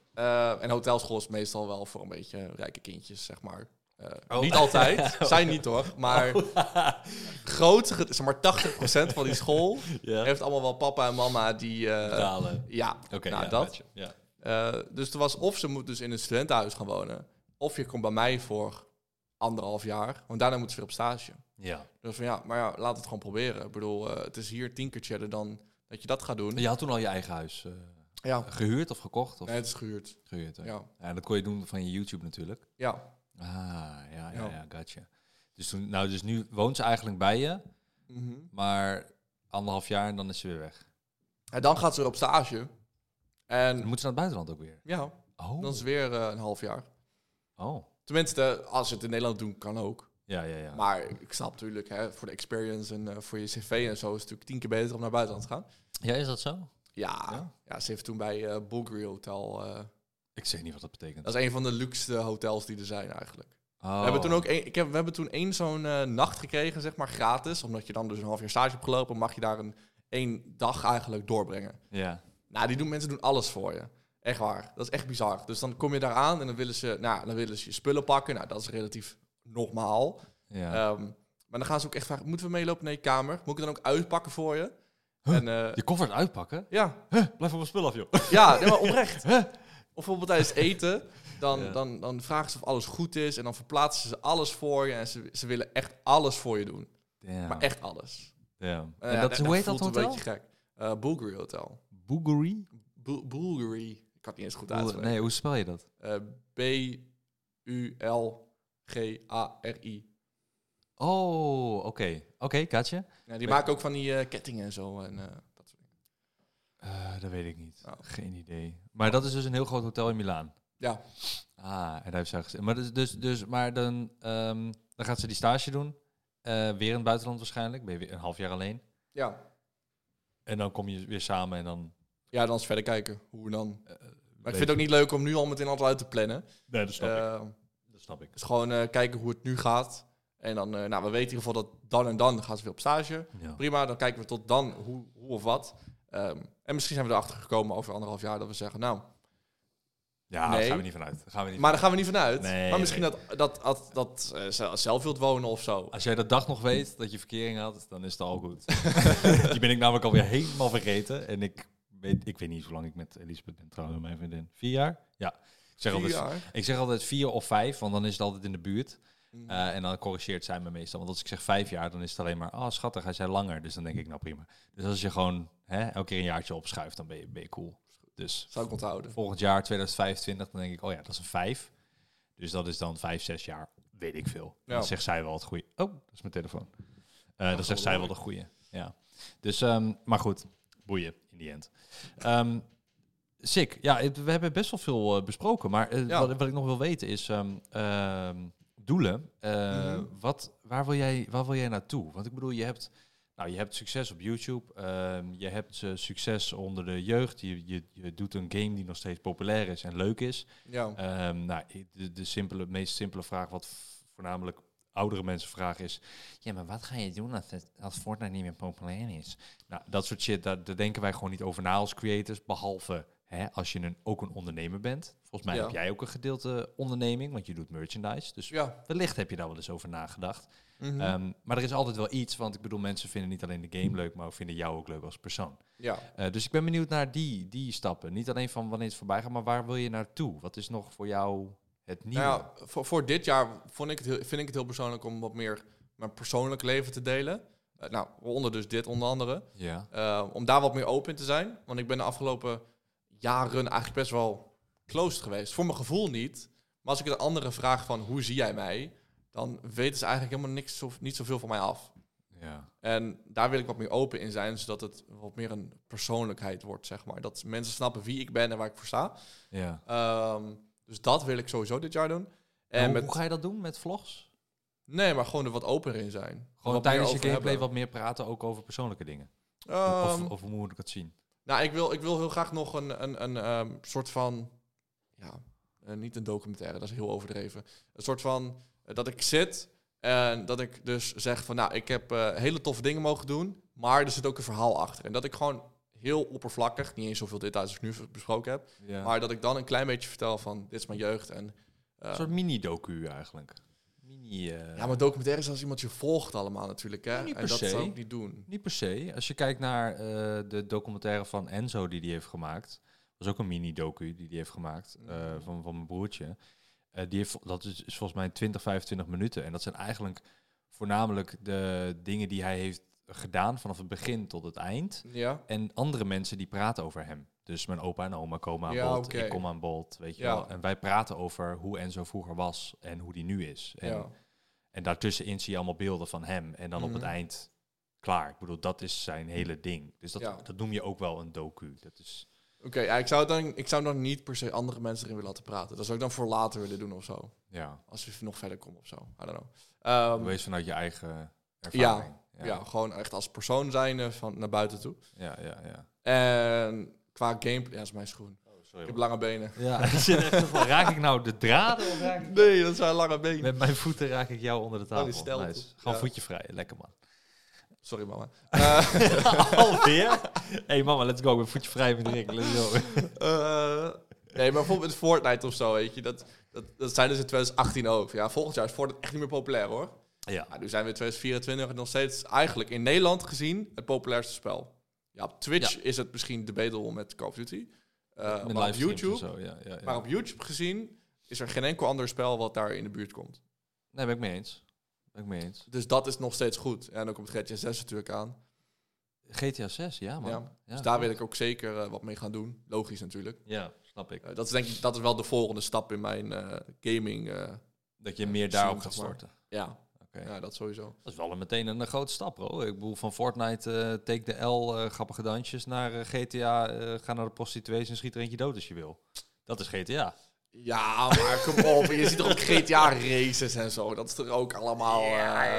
B: En hotelschool is meestal wel voor een beetje rijke kindjes, zeg maar. Eh,
A: Oh.
B: Niet altijd, zijn niet hoor. Maar groot, ge- zeg maar 80% van die school
A: Ja.
B: heeft allemaal wel papa en mama die... eh,
A: Betalen.
B: ja, nou,
A: ja,
B: dat.
A: Ja.
B: Eh, dus er was of ze moet dus in een studentenhuis gaan wonen, of je komt bij mij voor anderhalf jaar, want daarna moeten ze weer op stage.
A: Ja.
B: Dus van ja, maar ja, laat het gewoon proberen. Ik bedoel, eh, het is hier tien keer chiller dan dat je dat gaat doen.
A: Je had toen al je eigen huis eh,
B: Ja,
A: gehuurd of gekocht? Of
B: nee, het is gehuurd.
A: gehuurd, hè?
B: Ja,
A: Ja, dat kon je doen van je YouTube natuurlijk.
B: ja.
A: Ah, ja, ja,
B: Ja.
A: ja, gotcha. Dus, toen, nou, dus nu woont ze eigenlijk bij je,
B: Mhm.
A: maar anderhalf jaar en dan is ze weer weg.
B: En dan gaat ze weer op stage.
A: Dan
B: En
A: moet ze naar het buitenland ook weer.
B: ja,
A: Oh.
B: dan is het weer eh, een half jaar.
A: oh.
B: Tenminste, als ze het in Nederland doen, kan ook.
A: Ja, ja, ja.
B: Maar ik snap natuurlijk, hè, voor de experience en eh, voor je cv en zo is het natuurlijk tien keer beter om naar buitenland te gaan.
A: ja, is dat zo?
B: Ja,
A: Ja?
B: ja? ze heeft toen bij eh Bulgari Hotel.
A: Ik zeg niet wat dat betekent.
B: dat is een van de luxe hotels die er zijn eigenlijk.
A: Oh.
B: We hebben toen ook een, ik heb, we hebben toen één zo'n eh, nacht gekregen, zeg maar gratis. Omdat je dan dus een half jaar stage hebt gelopen, mag je daar een één dag eigenlijk doorbrengen.
A: Ja.
B: Nou, die doen, mensen doen alles voor je. Echt waar. Dat is echt bizar. Dus dan kom je daar aan en dan willen ze, nou, dan willen ze je spullen pakken. Nou, dat is relatief normaal.
A: Ja.
B: Ehm, maar dan gaan ze ook echt vragen, moeten we meelopen naar je kamer? Moet ik dan ook uitpakken voor je?
A: Huh?
B: En eh,
A: je koffer uitpakken?
B: ja,
A: Huh, blijf van mijn spul af, joh.
B: ja nee, maar oprecht. Of bijvoorbeeld tijdens eten, dan,
A: Ja.
B: dan, dan vragen ze of alles goed is. En dan verplaatsen ze alles voor je. En ze, ze willen echt alles voor je doen.
A: Damn.
B: Maar echt alles.
A: Damn.
B: Eh,
A: En
B: ja,
A: dat, hoe heet dat
B: voelt een
A: hotel?
B: beetje gek. Eh Bulgari Hotel.
A: Bulgari?
B: Bul- Bulgari. Ik het niet eens goed uitspreken.
A: Nee, hoe spel je dat?
B: Eh, B-U-L-G-A-R-I.
A: Oh, oké. Oké, gotcha.
B: Ja, die maken ook van die kettingen en zo. En, eh, dat soort dingen.
A: Eh, dat weet ik niet.
B: Oh.
A: Geen idee. Maar dat is dus een heel groot hotel in Milaan.
B: Ja,
A: Ah, en daar heeft gezegd. Maar, dus, dus, dus, maar dan, ehm, dan gaat ze die stage doen. Eh, weer in het buitenland waarschijnlijk. Ben je weer een half jaar alleen.
B: ja.
A: En dan kom je weer samen en dan...
B: ja, dan eens verder kijken hoe dan.
A: eh,
B: Maar ik vind het ook niet leuk om nu al meteen alles uit te plannen.
A: Nee, dat snap ik.
B: Eh,
A: Dat snap ik.
B: Dus gewoon kijken hoe het nu gaat. En dan, nou, we weten in ieder geval dat dan en dan gaan ze weer op stage.
A: Ja.
B: Prima, dan kijken we tot dan hoe, hoe of wat. Ehm, en misschien zijn we erachter gekomen over anderhalf jaar dat we zeggen, nou,
A: Ja,
B: Nee.
A: daar gaan we niet vanuit. Daar gaan we niet
B: maar daar gaan we niet vanuit.
A: Nee,
B: maar misschien dat, dat, dat, dat eh, ze zelf wilt wonen of zo.
A: Als jij dat dag nog weet dat je verkering had, dan is het al goed. Die ben ik namelijk alweer helemaal vergeten. En ik weet, ik weet niet hoe lang ik met Elisabeth ben trouwens, mijn vriendin. Vier jaar? Ja. Ik zeg,
B: Vier
A: altijd,
B: jaar.
A: ik zeg altijd vier of vijf, want dan is het altijd in de buurt.
B: Mhm.
A: Eh, en dan corrigeert zij me meestal. Want als ik zeg vijf jaar, dan is het alleen maar, oh schattig, hij zei langer. Dus dan denk ik, nou prima. Dus als je gewoon hè, elke keer een jaartje opschuift, dan ben je, ben je cool. Dus
B: Zou ik onthouden.
A: volgend jaar 2025, dan denk ik, oh ja, dat is een vijf. Dus dat is dan vijf, zes jaar, weet ik veel.
B: Ja.
A: Dan zegt zij wel het goede. Oh, dat is mijn telefoon. Eh dan zegt zij
B: wel
A: de goede. Ja. Dus, ehm, maar goed, boeien in die end. Ehm sick. Ja, we hebben best wel veel eh, besproken. Maar
B: Ja.
A: wat, wat ik nog wil weten is ehm, doelen. Eh,
B: Mhm.
A: wat, waar, wil jij, waar wil jij naartoe? Want ik bedoel, je hebt, nou, je hebt succes op YouTube. ehm, je hebt eh, succes onder de jeugd. Je, je, je doet een game die nog steeds populair is en leuk is.
B: Ja.
A: Ehm, nou, de, de simpele, meest simpele vraag, wat voornamelijk oudere mensen vragen, is: Ja, maar wat ga je doen als, het, als Fortnite niet meer populair is? Nou, dat soort shit, daar, daar denken wij gewoon niet over na als creators. Behalve hè, als je een, ook een ondernemer bent. Volgens mij
B: Ja.
A: heb jij ook een gedeelte onderneming, want je doet merchandise. Dus
B: ja.
A: wellicht heb je daar wel eens over nagedacht.
B: Mhm.
A: Ehm, maar er is altijd wel iets, want ik bedoel, mensen vinden niet alleen de game leuk, maar vinden jou ook leuk als persoon.
B: ja.
A: Eh, dus ik ben benieuwd naar die, die stappen. Niet alleen van wanneer het voorbij gaat, maar waar wil je naartoe? Wat is nog voor jou het nieuwe?
B: Nou ja, voor, voor dit jaar vond ik het heel, vind ik het heel persoonlijk om wat meer mijn persoonlijk leven te delen. Eh, nou, onder dus dit onder andere.
A: ja.
B: Eh, om daar wat meer open in te zijn. Want ik ben de afgelopen jaren eigenlijk best wel closed geweest. Voor mijn gevoel niet. Maar als ik de andere vraag van hoe zie jij mij, dan weten ze eigenlijk helemaal niks of niet zoveel van mij af.
A: ja.
B: En daar wil ik wat meer open in zijn, zodat het wat meer een persoonlijkheid wordt, zeg maar. Dat mensen snappen wie ik ben en waar ik voor sta.
A: ja.
B: Ehm, dus dat wil ik sowieso dit jaar doen. En
A: hoe,
B: met,
A: hoe ga je dat doen met vlogs?
B: Nee, maar gewoon er wat opener in zijn.
A: Gewoon tijdens je gameplay
B: hebben.
A: wat meer praten, ook over persoonlijke dingen? Of, of hoe moet ik het zien?
B: Nou, ik wil, ik wil heel graag nog een, een, een ehm, soort van... Ja, eh, niet een documentaire, dat is heel overdreven. Een soort van... eh, dat ik zit en dat ik dus zeg van... Nou, ik heb eh, hele toffe dingen mogen doen, maar er zit ook een verhaal achter. En dat ik gewoon heel oppervlakkig, niet eens zoveel details als ik nu besproken heb...
A: Ja.
B: maar dat ik dan een klein beetje vertel van... Dit is mijn jeugd en...
A: een soort mini-docu eigenlijk. Mini... eh,
B: Ja, maar documentaires als iemand je volgt allemaal natuurlijk, hè? En dat
A: se.
B: zou ik niet doen.
A: Niet per se. Als je kijkt naar eh, de documentaire van Enzo die die heeft gemaakt. Dat is ook een mini-docu die die heeft gemaakt eh,
B: Mhm.
A: van, van mijn broertje. Die heeft, dat is, is volgens mij 20, 25 minuten. En dat zijn eigenlijk voornamelijk de dingen die hij heeft gedaan vanaf het begin tot het eind.
B: Ja?
A: En andere mensen die praten over hem. Dus mijn opa en oma komen aan
B: Ja,
A: bod. Ik kom aan bod, weet je
B: Ja.
A: wel. En wij praten over hoe Enzo vroeger was en hoe die nu is. En,
B: ja.
A: en daartussenin zie je allemaal beelden van hem. En dan op het
B: Mhm.
A: eind klaar. Ik bedoel, dat is zijn hele ding. Dus dat,
B: Ja.
A: dat noem je ook wel een docu. Dat is,
B: Oké, ja, ik, zou dan, ik zou dan niet per se andere mensen erin willen laten praten. Dat zou ik dan voor later willen doen of zo.
A: ja,
B: Als je nog verder komt of zo. I don't know. Ehm,
A: wees vanuit je eigen ervaring.
B: ja. gewoon echt als persoon zijn van naar buiten toe.
A: ja, ja. ja.
B: En qua gameplay... Ja, dat is mijn schoen.
A: Oh,
B: Ik heb lange benen.
A: Ja, ik zit echt zo van, raak ik nou de draden of raak ik...
B: Nee, dat zijn lange benen.
A: Met mijn voeten raak ik jou onder de tafel.
B: die stelte.
A: Nice. Gewoon
B: Ja.
A: voetje vrij. Lekker man.
B: Sorry, mama. Eh,
A: Alweer? hey mama, let's go. Ben voetje vrij met Rick. Let's go.
B: eh, nee, maar bijvoorbeeld met Fortnite of zo, weet je. Dat, dat, dat zijn dus in 2018 ook. Ja, volgend jaar is Fortnite echt niet meer populair, hoor.
A: Ja.
B: Maar nu zijn we in 2024 en nog steeds eigenlijk in Nederland gezien het populairste spel. Ja, op Twitch is het misschien debatable met Call of Duty. Eh, maar op YouTube,
A: Zo, ja, ja,
B: maar op YouTube gezien is er geen enkel ander spel wat daar in de buurt komt.
A: Nee, ben ik mee eens. Ben ik mee eens.
B: Dus dat is nog steeds goed. En dan komt GTA 6 natuurlijk aan.
A: GTA 6, ja man.
B: Ja. Dus daar wil ik ook zeker eh, wat mee gaan doen. Logisch natuurlijk.
A: Ja, snap ik.
B: Eh, dat is denk ik dat is wel de volgende stap in mijn gaming.
A: Dat je meer daarop gaat storten.
B: ja. Ja, dat sowieso.
A: Dat is wel een, meteen een, grote stap, bro. Ik bedoel, van Fortnite, eh take de L, eh, grappige dansjes, naar eh, GTA, eh, ga naar de prostituees en schiet er eentje dood als je wil. Dat is GTA.
B: Ja, maar kom op. Je ziet toch ook GTA races en zo. Dat is er ook allemaal. eh,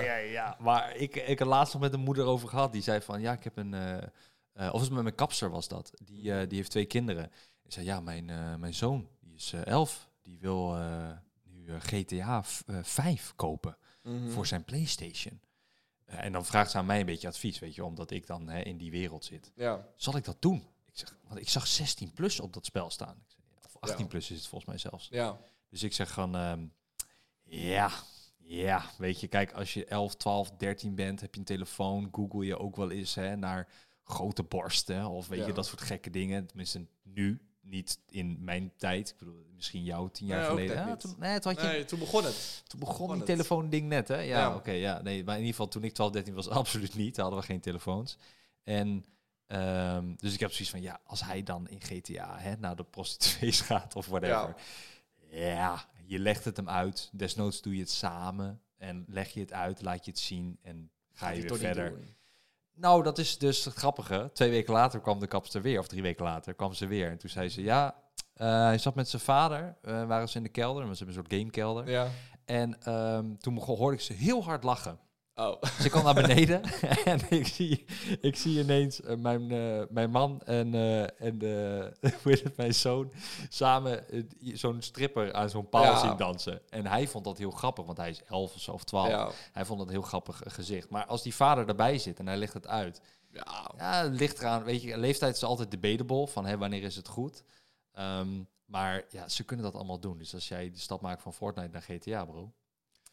A: ja, ja. Maar ik, ik heb laatst nog met een moeder over gehad. Die zei van, ja, ik heb een... eh, eh, of was het met mijn kapster was dat. Die, eh, die heeft twee kinderen. Ik zei, ja, mijn, eh, mijn zoon, die is eh, elf. Die wil eh, nu eh, GTA v- eh, 5 kopen
B: mhm.
A: voor zijn Playstation. Eh, en dan vraagt ze aan mij een beetje advies, weet je, omdat ik dan hè, in die wereld zit.
B: Ja.
A: Zal ik dat doen? Ik zeg, want ik zag 16 plus op dat spel staan. Ik zeg, of 18
B: Ja.
A: plus is het volgens mij zelfs.
B: Ja.
A: Dus ik zeg van, ehm, ja, ja, weet je, kijk, als je 11, 12, 13 bent, heb je een telefoon, google je ook wel eens hè, naar grote borsten of weet
B: Ja.
A: je, dat soort gekke dingen. Tenminste, nu, niet in mijn tijd. Ik bedoel, misschien jou tien jaar
B: Nee,
A: geleden. Ja,
B: niet.
A: toen, nee, toen had je
B: Nee, toen begon het.
A: toen begon
B: begon
A: die
B: het.
A: telefoon-ding net, hè? Ja,
B: Ja.
A: oké, ja. Nee, maar in ieder geval toen ik 12, 13 was, absoluut niet. Daar hadden we geen telefoons. En ehm, dus ik heb zoiets van, ja, als hij dan in GTA hè, naar de prostituees gaat of whatever. Ja. je legt het hem uit. Desnoods doe je het samen en leg je het uit, laat je het zien en ga je weer verder.
B: doen.
A: Nou, dat is dus het grappige. Twee weken later kwam de kapster weer, of drie weken later kwam ze weer. En toen zei ze, ja, eh, hij zat met zijn vader, eh, waren ze in de kelder, want ze hebben een soort gamekelder.
B: Ja.
A: En ehm, toen hoorde ik ze heel hard lachen.
B: Oh.
A: Dus ik kwam naar beneden en ik zie, ik zie ineens eh, mijn, eh, mijn man en, eh, en de, hoe heet het, mijn zoon samen zo'n stripper aan zo'n paal
B: Ja.
A: zien dansen. En hij vond dat heel grappig, want hij is elf of zo of twaalf.
B: Ja.
A: Hij vond dat een heel grappig gezicht. Maar als die vader erbij zit en hij legt het uit,
B: Ja.
A: ja, ligt eraan. Weet je, leeftijd is altijd debatable van hè, wanneer is het goed. Ehm, maar ja, ze kunnen dat allemaal doen. Dus als jij de stap maakt van Fortnite naar GTA, bro.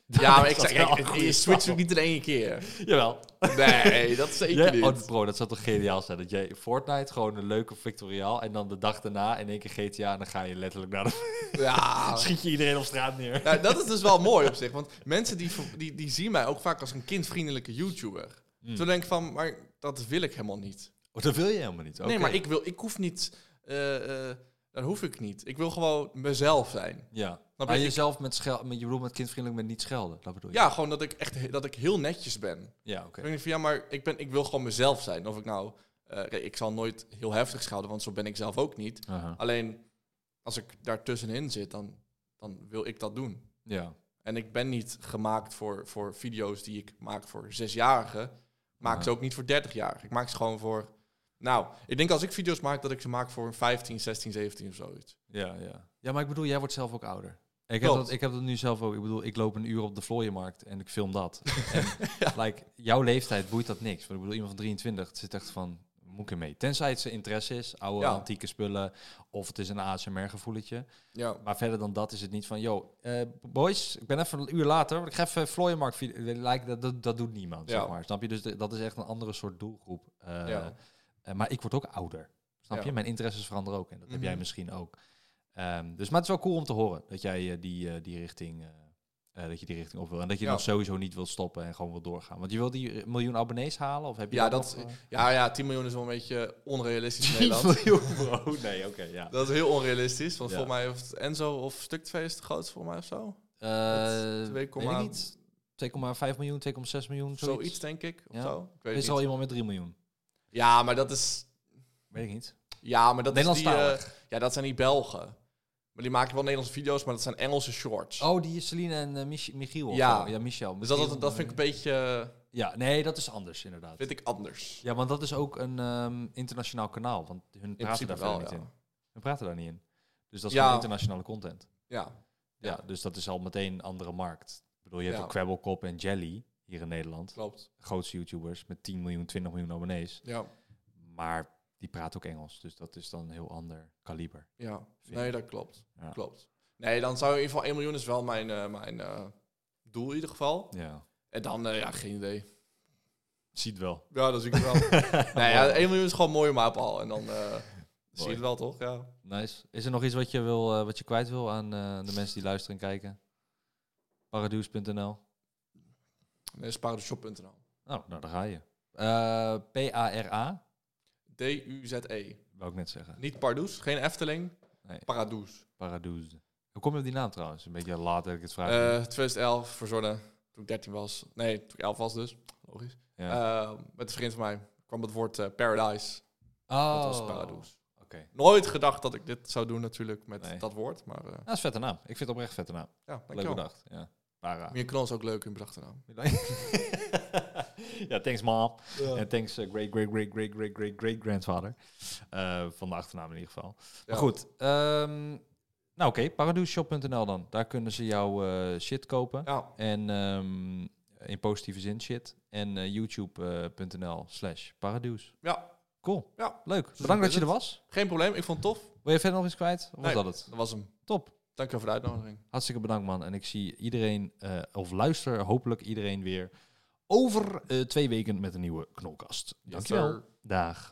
B: Ja, maar ik zeg, kijk, je switcht ook niet in één keer.
A: Jawel.
B: Nee, dat zeker niet.
A: oh, bro, dat zou toch geniaal zijn? Dat jij Fortnite gewoon een leuke Victoriaal en dan de dag daarna in één keer GTA en dan ga je letterlijk naar de...
B: Ja.
A: schiet je iedereen op straat neer.
B: ja, dat is dus wel mooi op zich. Want mensen die, die, die zien mij ook vaak als een kindvriendelijke YouTuber.
A: Hmm.
B: Toen denk ik van, maar dat wil ik helemaal niet.
A: Oh, dat wil je helemaal niet.
B: Nee,
A: Oké.
B: maar ik, wil, ik hoef niet... eh, eh, dat hoef ik niet. Ik wil gewoon mezelf zijn.
A: Ja.
B: Snap
A: Maar
B: je?
A: Jezelf met met je bedoelt met kindvriendelijk met niet schelden, dat bedoel je?
B: Ja, gewoon dat ik echt dat ik heel netjes ben.
A: Ja, oké.
B: Ik denk van, ja, maar ik, ben, ik wil gewoon mezelf zijn. Of ik nou... eh, ik zal nooit heel heftig schelden, want zo ben ik zelf ook niet. Alleen, als ik daar tussenin zit, dan, dan wil ik dat doen.
A: Ja.
B: En ik ben niet gemaakt voor, voor video's die ik maak voor zesjarigen. Maak
A: Ja.
B: ze ook niet voor 30-jarigen. Ik maak ze gewoon voor... Nou, ik denk als ik video's maak, dat ik ze maak voor een 15, 16, 17 of zoiets.
A: Ja, ja. Ja, maar ik bedoel, jij wordt zelf ook ouder. Ik heb, dat, ik heb dat nu zelf ook. Ik bedoel, ik loop een uur op de vlooienmarkt en ik film dat. en like, jouw leeftijd boeit dat niks. Want ik bedoel, iemand van 23 zit echt van... moet ik ermee. Tenzij het zijn interesse is, oude
B: Ja.
A: antieke spullen, of het is een ASMR-gevoeletje.
B: Ja.
A: Maar verder dan dat is het niet van, yo, eh, boys, ik ben even een uur later, want ik ga even Vlooienmarkt video. Lijkt dat, dat, dat doet niemand,
B: Ja.
A: zeg maar. Snap je? Dus de- dat is echt een andere soort doelgroep. Eh,
B: Ja.
A: eh, maar ik word ook ouder. Snap je? Mijn interesses veranderen ook. En dat heb jij
B: Mhm.
A: misschien ook. Ehm, dus, maar het is wel cool om te horen dat jij eh, die, eh, die richting... eh, dat je die richting op wil. En dat je
B: Ja.
A: nog sowieso niet wilt stoppen en gewoon wil doorgaan. Want je wil die miljoen abonnees halen? Of heb je
B: Ja,
A: dat, nog?
B: Ja, ja, 10 miljoen is wel een beetje onrealistisch in
A: 10
B: Nederland.
A: miljoen, bro. Nee, oké, ja.
B: Dat is heel onrealistisch. Want
A: Ja.
B: volgens mij heeft Enzo of Stuk 2 is het grootste voor mij of zo.
A: Niet. 2,5 miljoen, 2,6 miljoen, zoiets.
B: Zoiets, denk ik. Of
A: Ja.
B: zo. Ik weet
A: Er is al iemand met 3 miljoen.
B: Ja, maar dat is...
A: Weet ik niet.
B: Ja, maar dat is die... Ja, dat zijn die Belgen. Maar die maken wel Nederlandse video's, maar dat zijn Engelse shorts.
A: Oh, die is Celine en eh, Mich- Michiel.
B: Ja.
A: ja, Michel.
B: dus dat, dat, dat vind ik een beetje... eh,
A: Ja, nee, dat is anders inderdaad.
B: vind ik anders.
A: Ja, want dat is ook een ehm, internationaal kanaal. Want hun praten daar
B: wel,
A: niet
B: ja.
A: in. Hun praten daar niet in. Dus dat is
B: Ja.
A: internationale content.
B: Ja.
A: Ja,
B: Ja.
A: dus dat is al meteen een andere markt. Ik bedoel, je hebt ook Kwebbelkop en Jelly hier in Nederland.
B: Klopt.
A: Grootste YouTubers met 10 miljoen, 20 miljoen abonnees.
B: Ja.
A: Maar die praten ook Engels. Dus dat is dan een heel ander kaliber.
B: Ja. Nee, dat klopt.
A: Ja.
B: Klopt. Nee, dan zou in ieder geval 1 miljoen is wel mijn, eh, mijn eh, doel in ieder geval.
A: Ja.
B: En dan, eh, ja, geen idee.
A: Ziet wel.
B: Ja, dat zie ik wel. nee, ja, 1 miljoen is gewoon mooi maar al. En dan zie je het wel, toch? Ja.
A: Nice. Is er nog iets wat je, wil, wat je kwijt wil aan de mensen die luisteren en kijken? Paradoes.nl.
B: Nee, sparenshop.nl.
A: Oh, nou, daar ga je. P-A-R-A,
B: D-U-Z-E.
A: wou ik net zeggen.
B: Niet Pardoes, geen Efteling.
A: Nee.
B: Paradoes.
A: Paradoes. Hoe kom je op die naam trouwens? Een beetje laat dat ik het vraag.
B: Eh 2011 verzonnen. Toen ik 13 was. Nee, toen ik 11 was dus. Logisch.
A: ja.
B: Eh, met een vriend van mij kwam het woord eh, Paradise.
A: oh,
B: Dat was Paradoes.
A: Oké.
B: Nooit gedacht dat ik dit zou doen natuurlijk met
A: Nee.
B: dat woord. Maar
A: dat is een vette naam. Ik vind het oprecht een vette naam.
B: ja,
A: Leuk bedacht. Ja. Para.
B: Meer knol is ook leuk in bedachte naam.
A: ja, thanks mom. En thanks eh, great, great, great, great, great, great, great grandfather. Eh, van de achternaam in ieder geval.
B: Ja.
A: Maar goed. ehm, nou oké, paradoesshop.nl dan. Daar kunnen ze jouw eh, shit kopen.
B: Ja,
A: En ehm, in positieve zin shit. En youtube.nl slash paradoes.
B: ja,
A: Cool.
B: Ja.
A: Leuk.
B: is
A: Bedankt dat je er was.
B: geen probleem. Ik vond het tof.
A: Wil je verder nog iets kwijt? Of
B: Nee.
A: was dat het?
B: Dat was hem.
A: Top.
B: Dankjewel voor de uitnodiging.
A: Hartstikke bedankt man. En ik zie iedereen, of luister hopelijk iedereen weer over eh, twee weken met een nieuwe knolkast. Dankjewel.
B: sir.
A: Dag.